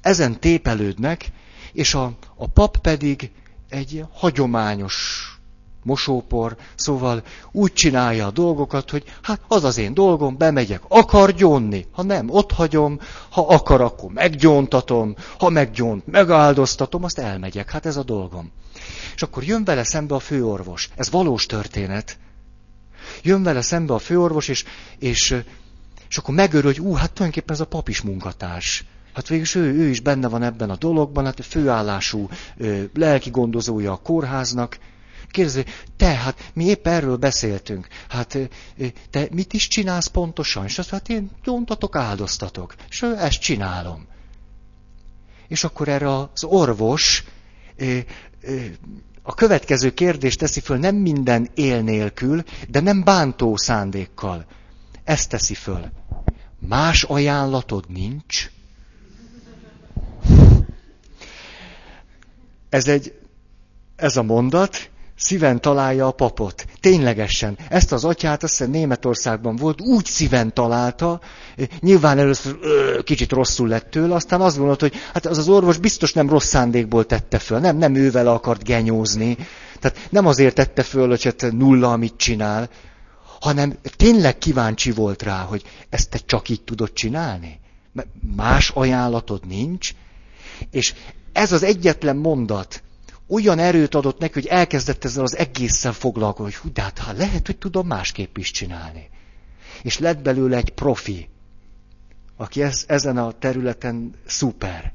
A: ezen tépelődnek, és a, a pap pedig egy hagyományos mosópor, szóval úgy csinálja a dolgokat, hogy hát az az én dolgom, bemegyek, akar gyónni, ha nem, ott hagyom, ha akar, akkor meggyóntatom, ha meggyónt, megáldoztatom, azt elmegyek, hát ez a dolgom. És akkor jön vele szembe a főorvos, ez valós történet. Jön vele szembe a főorvos, és, és, és akkor megörül, hogy ú, hát tulajdonképpen ez a pap is munkatárs. Hát végülis ő, ő is benne van ebben a dologban, hát főállású lelki gondozója a kórháznak, Kérdezi, te, hát mi épp erről beszéltünk. Hát te mit is csinálsz pontosan? És azt hát én gyóntatok, áldoztatok. És ezt csinálom. És akkor erre az orvos a következő kérdést teszi föl nem minden él nélkül, de nem bántó szándékkal. Ezt teszi föl. Más ajánlatod nincs? Ez egy, ez a mondat, szíven találja a papot. Ténylegesen. Ezt az atyát, azt hiszem Németországban volt, úgy szíven találta, nyilván először ö, kicsit rosszul lett tőle, aztán azt gondolta, hogy hát az az orvos biztos nem rossz szándékból tette föl, nem, nem ővel akart genyózni. Tehát nem azért tette föl, hogy hát nulla, amit csinál, hanem tényleg kíváncsi volt rá, hogy ezt te csak így tudod csinálni. Más ajánlatod nincs, és ez az egyetlen mondat, olyan erőt adott neki, hogy elkezdett ezzel az egésszel foglalkozni, hogy hú, de hát ha lehet, hogy tudom másképp is csinálni. És lett belőle egy profi, aki ez, ezen a területen szuper.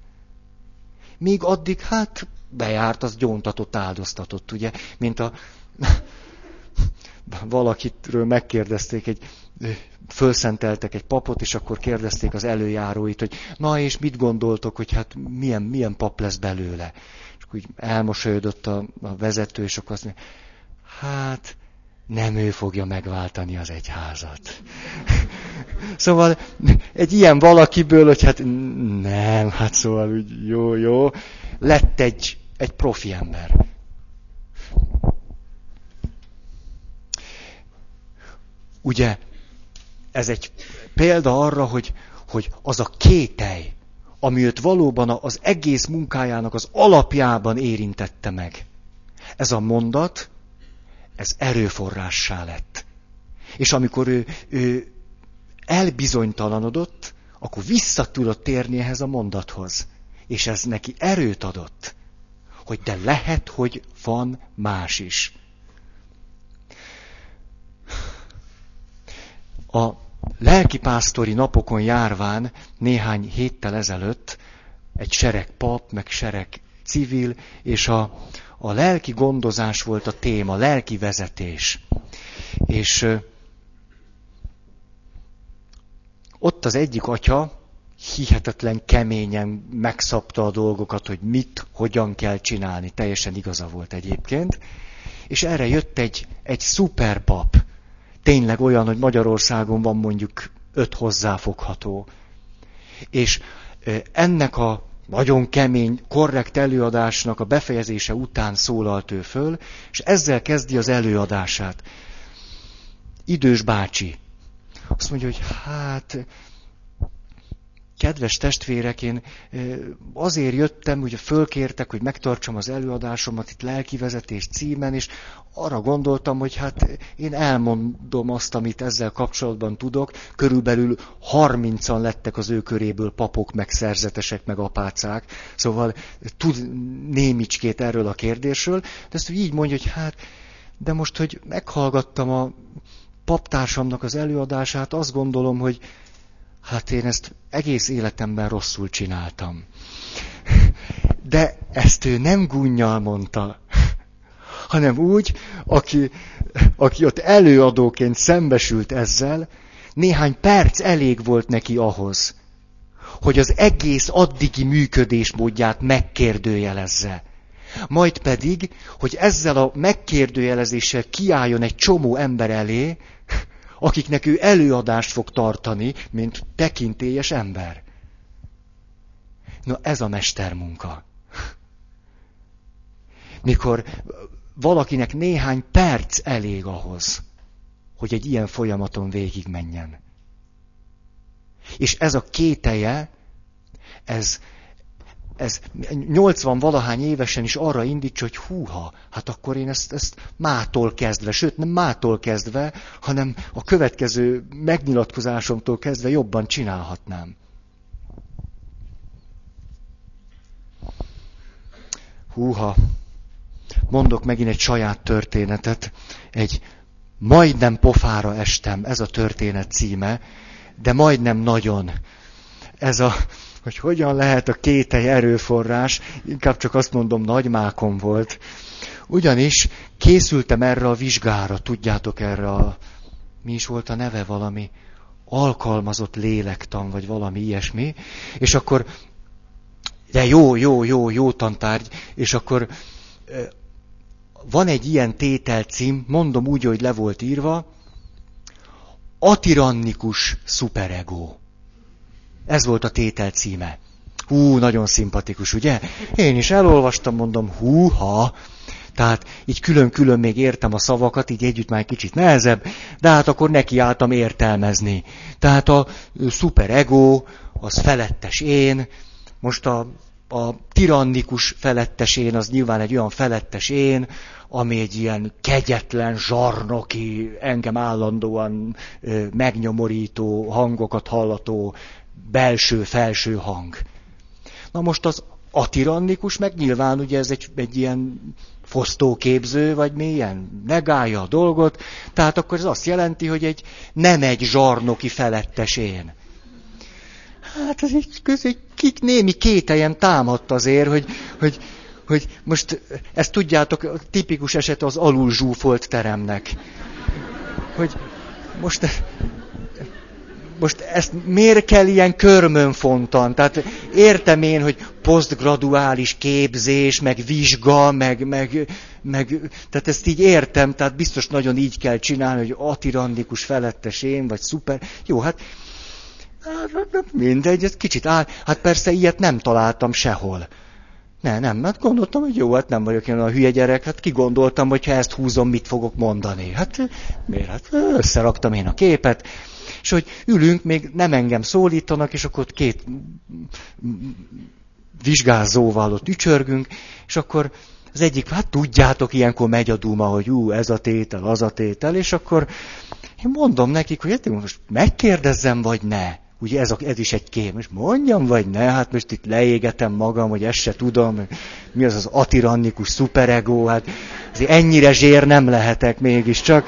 A: Míg addig, hát, bejárt, az gyóntatott, áldoztatott, ugye, mint a... valakitről megkérdezték, egy, fölszenteltek egy papot, és akkor kérdezték az előjáróit, hogy na és mit gondoltok, hogy hát milyen, milyen pap lesz belőle. Úgy elmosolyodott a, a vezető, és akkor azt mondja, hát nem ő fogja megváltani az egyházat. szóval egy ilyen valakiből, hogy hát nem, hát szóval úgy jó, jó, lett egy, egy profi ember. Ugye, ez egy példa arra, hogy, hogy az a kételj, ami őt valóban az egész munkájának az alapjában érintette meg. Ez a mondat, ez erőforrássá lett. És amikor ő, ő elbizonytalanodott, akkor vissza tudott térni ehhez a mondathoz. És ez neki erőt adott, hogy de lehet, hogy van más is. A lelkipásztori napokon járván néhány héttel ezelőtt egy sereg pap, meg sereg civil, és a, a lelki gondozás volt a téma, lelki vezetés. És ott az egyik atya hihetetlen keményen megszabta a dolgokat, hogy mit, hogyan kell csinálni. Teljesen igaza volt egyébként. És erre jött egy, egy szuperpap. Tényleg olyan, hogy Magyarországon van mondjuk öt hozzáfogható. És ennek a nagyon kemény, korrekt előadásnak a befejezése után szólalt ő föl, és ezzel kezdi az előadását. Idős bácsi. Azt mondja, hogy hát, kedves testvérek, én azért jöttem, hogy fölkértek, hogy megtartsam az előadásomat itt lelkivezetés címen, és arra gondoltam, hogy hát én elmondom azt, amit ezzel kapcsolatban tudok. Körülbelül harmincan lettek az ő köréből papok, meg szerzetesek, meg apácák. Szóval tud némicskét erről a kérdésről, de ezt így mondja, hogy hát, de most, hogy meghallgattam a paptársamnak az előadását, azt gondolom, hogy hát én ezt egész életemben rosszul csináltam. De ezt ő nem gunnyal mondta, hanem úgy, aki, aki ott előadóként szembesült ezzel, néhány perc elég volt neki ahhoz, hogy az egész addigi működésmódját megkérdőjelezze. Majd pedig, hogy ezzel a megkérdőjelezéssel kiálljon egy csomó ember elé, akiknek ő előadást fog tartani, mint tekintélyes ember. Na ez a mestermunka. Mikor valakinek néhány perc elég ahhoz, hogy egy ilyen folyamaton végigmenjen. És ez a kételje, ez, ez 80 valahány évesen is arra indítsa, hogy húha, hát akkor én ezt, ezt mától kezdve, sőt nem mától kezdve, hanem a következő megnyilatkozásomtól kezdve jobban csinálhatnám. Húha, mondok megint egy saját történetet, egy majdnem pofára estem, ez a történet címe, de majdnem nagyon. Ez a, hogy hogyan lehet a kételj erőforrás, inkább csak azt mondom, nagymákom volt. Ugyanis készültem erre a vizsgára, tudjátok erre a, mi is volt a neve valami, alkalmazott lélektan, vagy valami ilyesmi, és akkor, de jó, jó, jó, jó tantárgy, és akkor van egy ilyen tételcím, mondom úgy, hogy le volt írva, atirannikus szuperego. Ez volt a tétel címe. Hú, nagyon szimpatikus, ugye? Én is elolvastam, mondom, húha. Tehát így külön-külön még értem a szavakat, így együtt már egy kicsit nehezebb, de hát akkor nekiálltam értelmezni. Tehát a szuperego, az felettes én, most a, a tirannikus felettes én, az nyilván egy olyan felettes én, ami egy ilyen kegyetlen, zsarnoki, engem állandóan ö, megnyomorító, hangokat hallató, belső-felső hang. Na most az atirannikus, meg nyilván ugye ez egy, egy ilyen fosztóképző, vagy milyen, negálja a dolgot, tehát akkor ez azt jelenti, hogy egy nem egy zsarnoki felettes én. Hát ez egy, ez egy kik némi kételjen támadt azért, hogy, hogy, hogy most ezt tudjátok, tipikus eset az alul zsúfolt teremnek. hogy most, most ezt miért kell ilyen körmönfontan? Tehát értem én, hogy posztgraduális képzés, meg vizsga, meg, meg, meg, tehát ezt így értem, tehát biztos nagyon így kell csinálni, hogy atirandikus felettes én, vagy szuper. Jó, hát, hát mindegy, ez kicsit áll. Hát persze ilyet nem találtam sehol. Ne, nem, hát gondoltam, hogy jó, hát nem vagyok én a hülye gyerek, hát kigondoltam, hogy ha ezt húzom, mit fogok mondani. Hát miért? Hát összeraktam én a képet, és hogy ülünk, még nem engem szólítanak, és akkor ott két vizsgázóval ott ücsörgünk, és akkor az egyik, hát tudjátok, ilyenkor megy a duma, hogy ú, ez a tétel, az a tétel, és akkor én mondom nekik, hogy hát most megkérdezzem, vagy ne. Ugye ez, a, ez is egy kém, és mondjam, vagy ne, hát most itt leégetem magam, hogy ezt se tudom, mi az az atirannikus szuperego, hát azért ennyire zsér nem lehetek mégiscsak.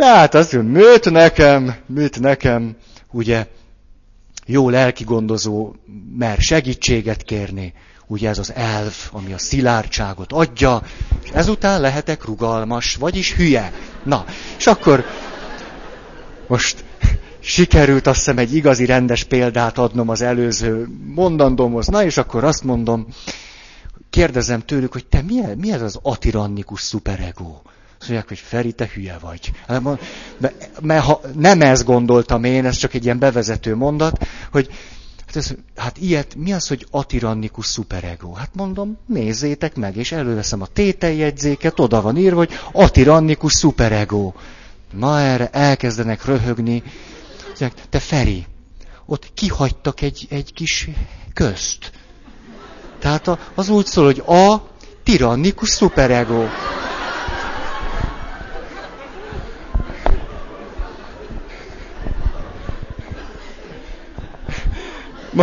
A: Tehát azt mondja, mit nekem, mit nekem, ugye, jó lelkigondozó mer segítséget kérni, ugye ez az elv, ami a szilárdságot adja, és ezután lehetek rugalmas, vagyis hülye. Na, és akkor most sikerült azt hiszem egy igazi rendes példát adnom az előző mondandómhoz. Na és akkor azt mondom, kérdezem tőlük, hogy te mi, mi ez az atirannikus szuperego? Azt mondják, hogy Feri, te hülye vagy. Hát mert, ha nem ezt gondoltam én, ez csak egy ilyen bevezető mondat, hogy hát, ez, hát ilyet, mi az, hogy atirannikus szuperego? Hát mondom, nézzétek meg, és előveszem a tételjegyzéket, oda van írva, hogy atirannikus szuperego. Na erre elkezdenek röhögni, mondják, te Feri, ott kihagytak egy, egy kis közt. Tehát az úgy szól, hogy a tirannikus szuperego.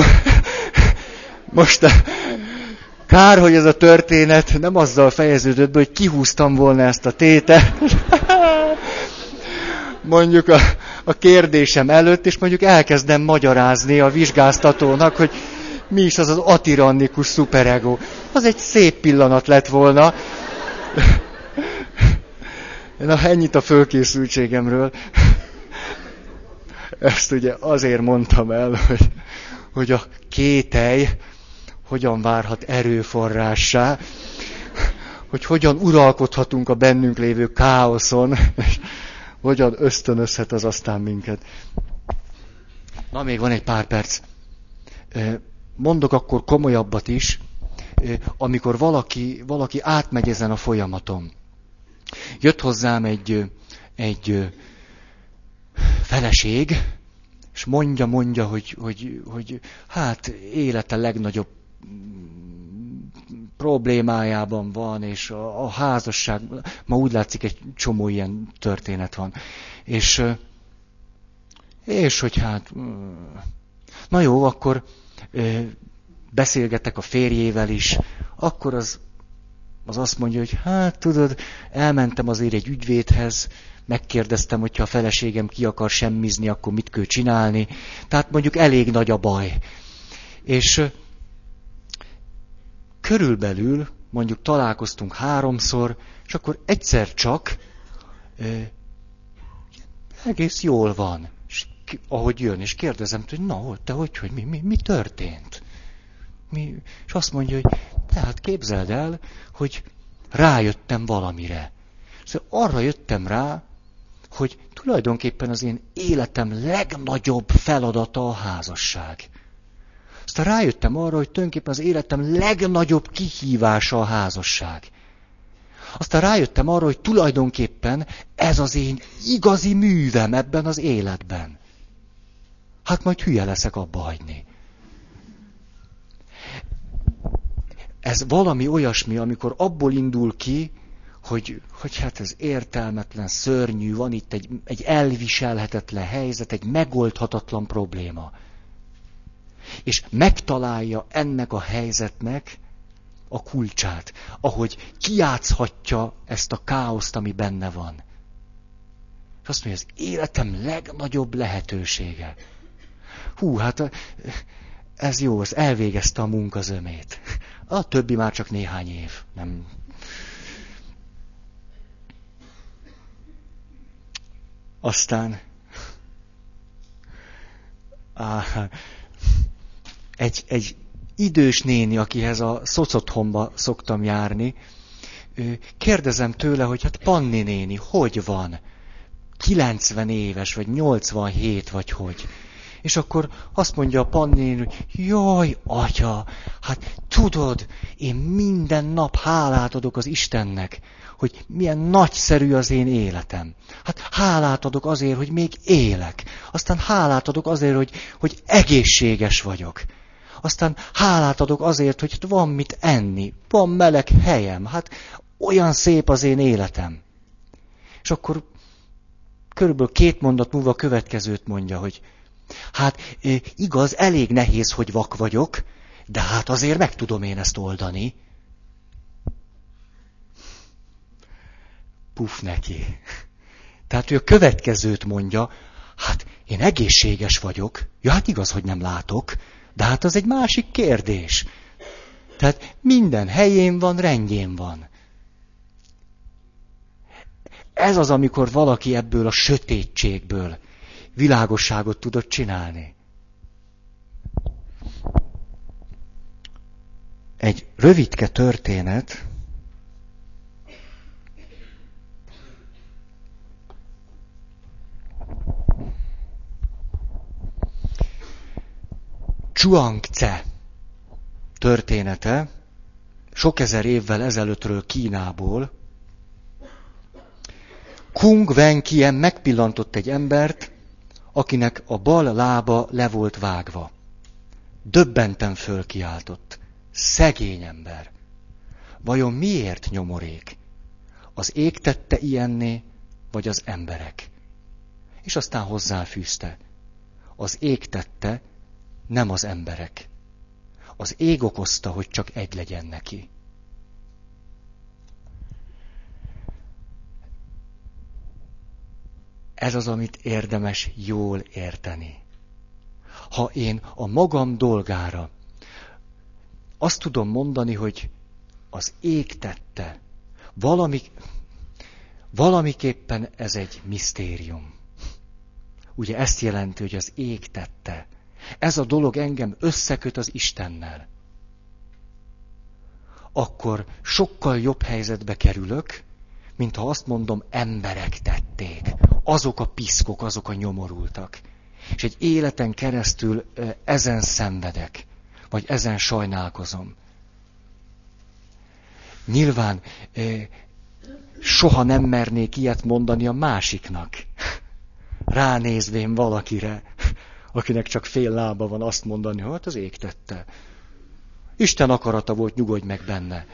A: Most kár, hogy ez a történet nem azzal fejeződött be, hogy kihúztam volna ezt a tétet. Mondjuk a, a kérdésem előtt, és mondjuk elkezdem magyarázni a vizsgáztatónak, hogy mi is az az atirannikus szuperego. Az egy szép pillanat lett volna. Na, ennyit a fölkészültségemről. Ezt ugye azért mondtam el, hogy, hogy a kételj hogyan várhat erőforrássá, hogy hogyan uralkodhatunk a bennünk lévő káoszon, és hogyan ösztönözhet az aztán minket. Na, még van egy pár perc. Mondok akkor komolyabbat is, amikor valaki, valaki átmegy ezen a folyamaton. Jött hozzám egy, egy feleség, és mondja, mondja, hogy, hogy, hogy hát élete legnagyobb problémájában van, és a, a házasság, ma úgy látszik, egy csomó ilyen történet van. És, és hogy hát, na jó, akkor beszélgetek a férjével is, akkor az, az azt mondja, hogy hát tudod, elmentem azért egy ügyvédhez, megkérdeztem, hogyha a feleségem ki akar semmizni, akkor mit kell csinálni. Tehát mondjuk elég nagy a baj. És körülbelül mondjuk találkoztunk háromszor, és akkor egyszer csak eh, egész jól van. És ahogy jön, és kérdezem, hogy na, te hogy, hogy mi, mi, mi történt? Mi? És azt mondja, hogy tehát képzeld el, hogy rájöttem valamire. Szóval arra jöttem rá, hogy tulajdonképpen az én életem legnagyobb feladata a házasság. Aztán rájöttem arra, hogy tulajdonképpen az életem legnagyobb kihívása a házasság. Aztán rájöttem arra, hogy tulajdonképpen ez az én igazi művem ebben az életben. Hát majd hülye leszek abba hagyni. Ez valami olyasmi, amikor abból indul ki, hogy, hogy hát ez értelmetlen, szörnyű, van itt egy, egy elviselhetetlen helyzet, egy megoldhatatlan probléma és megtalálja ennek a helyzetnek a kulcsát, ahogy kiátszhatja ezt a káoszt, ami benne van. És azt mondja, az életem legnagyobb lehetősége. Hú, hát ez jó, ez elvégezte a munkazömét. A többi már csak néhány év, nem. Aztán á, egy, egy idős néni, akihez a szocotthomba szoktam járni, kérdezem tőle, hogy hát Panni néni, hogy van? 90 éves, vagy 87, vagy hogy? És akkor azt mondja a Panni, hogy jaj, atya, hát tudod, én minden nap hálát adok az Istennek, hogy milyen nagyszerű az én életem. Hát hálát adok azért, hogy még élek. Aztán hálát adok azért, hogy, hogy egészséges vagyok. Aztán hálát adok azért, hogy van mit enni, van meleg helyem. Hát olyan szép az én életem. És akkor körülbelül két mondat múlva a következőt mondja, hogy hát igaz, elég nehéz, hogy vak vagyok, de hát azért meg tudom én ezt oldani. Puf neki. Tehát ő a következőt mondja, hát én egészséges vagyok. Ja, hát igaz, hogy nem látok, de hát az egy másik kérdés. Tehát minden helyén van, rendjén van. Ez az, amikor valaki ebből a sötétségből világosságot tudott csinálni. Egy rövidke történet, Chuang-Tse története, sok ezer évvel ezelőttről Kínából, Kung Wen Kien megpillantott egy embert, akinek a bal lába le volt vágva. Döbbenten fölkiáltott. Szegény ember. Vajon miért nyomorék? Az ég tette ilyenné, vagy az emberek? És aztán hozzáfűzte. Az ég tette, nem az emberek. Az ég okozta, hogy csak egy legyen neki. Ez az, amit érdemes jól érteni. Ha én a magam dolgára azt tudom mondani, hogy az ég tette, valami, valamiképpen ez egy misztérium. Ugye ezt jelenti, hogy az ég tette. Ez a dolog engem összeköt az Istennel. Akkor sokkal jobb helyzetbe kerülök, mint ha azt mondom, emberek tették. Azok a piszkok, azok a nyomorultak. És egy életen keresztül ezen szenvedek, vagy ezen sajnálkozom. Nyilván soha nem mernék ilyet mondani a másiknak. Ránézvén valakire, akinek csak fél lába van, azt mondani, hogy hát az ég tette. Isten akarata volt, nyugodj meg benne.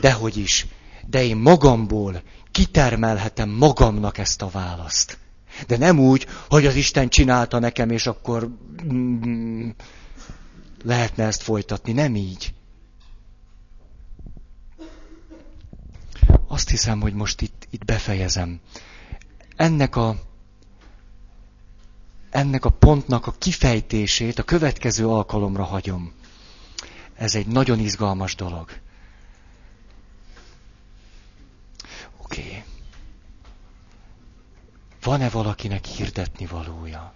A: Dehogy is, de én magamból kitermelhetem magamnak ezt a választ. De nem úgy, hogy az Isten csinálta nekem, és akkor mm, lehetne ezt folytatni. Nem így. Azt hiszem, hogy most itt, itt befejezem. Ennek a, ennek a pontnak a kifejtését a következő alkalomra hagyom. Ez egy nagyon izgalmas dolog. Oké. Okay. Van-e valakinek hirdetni valója?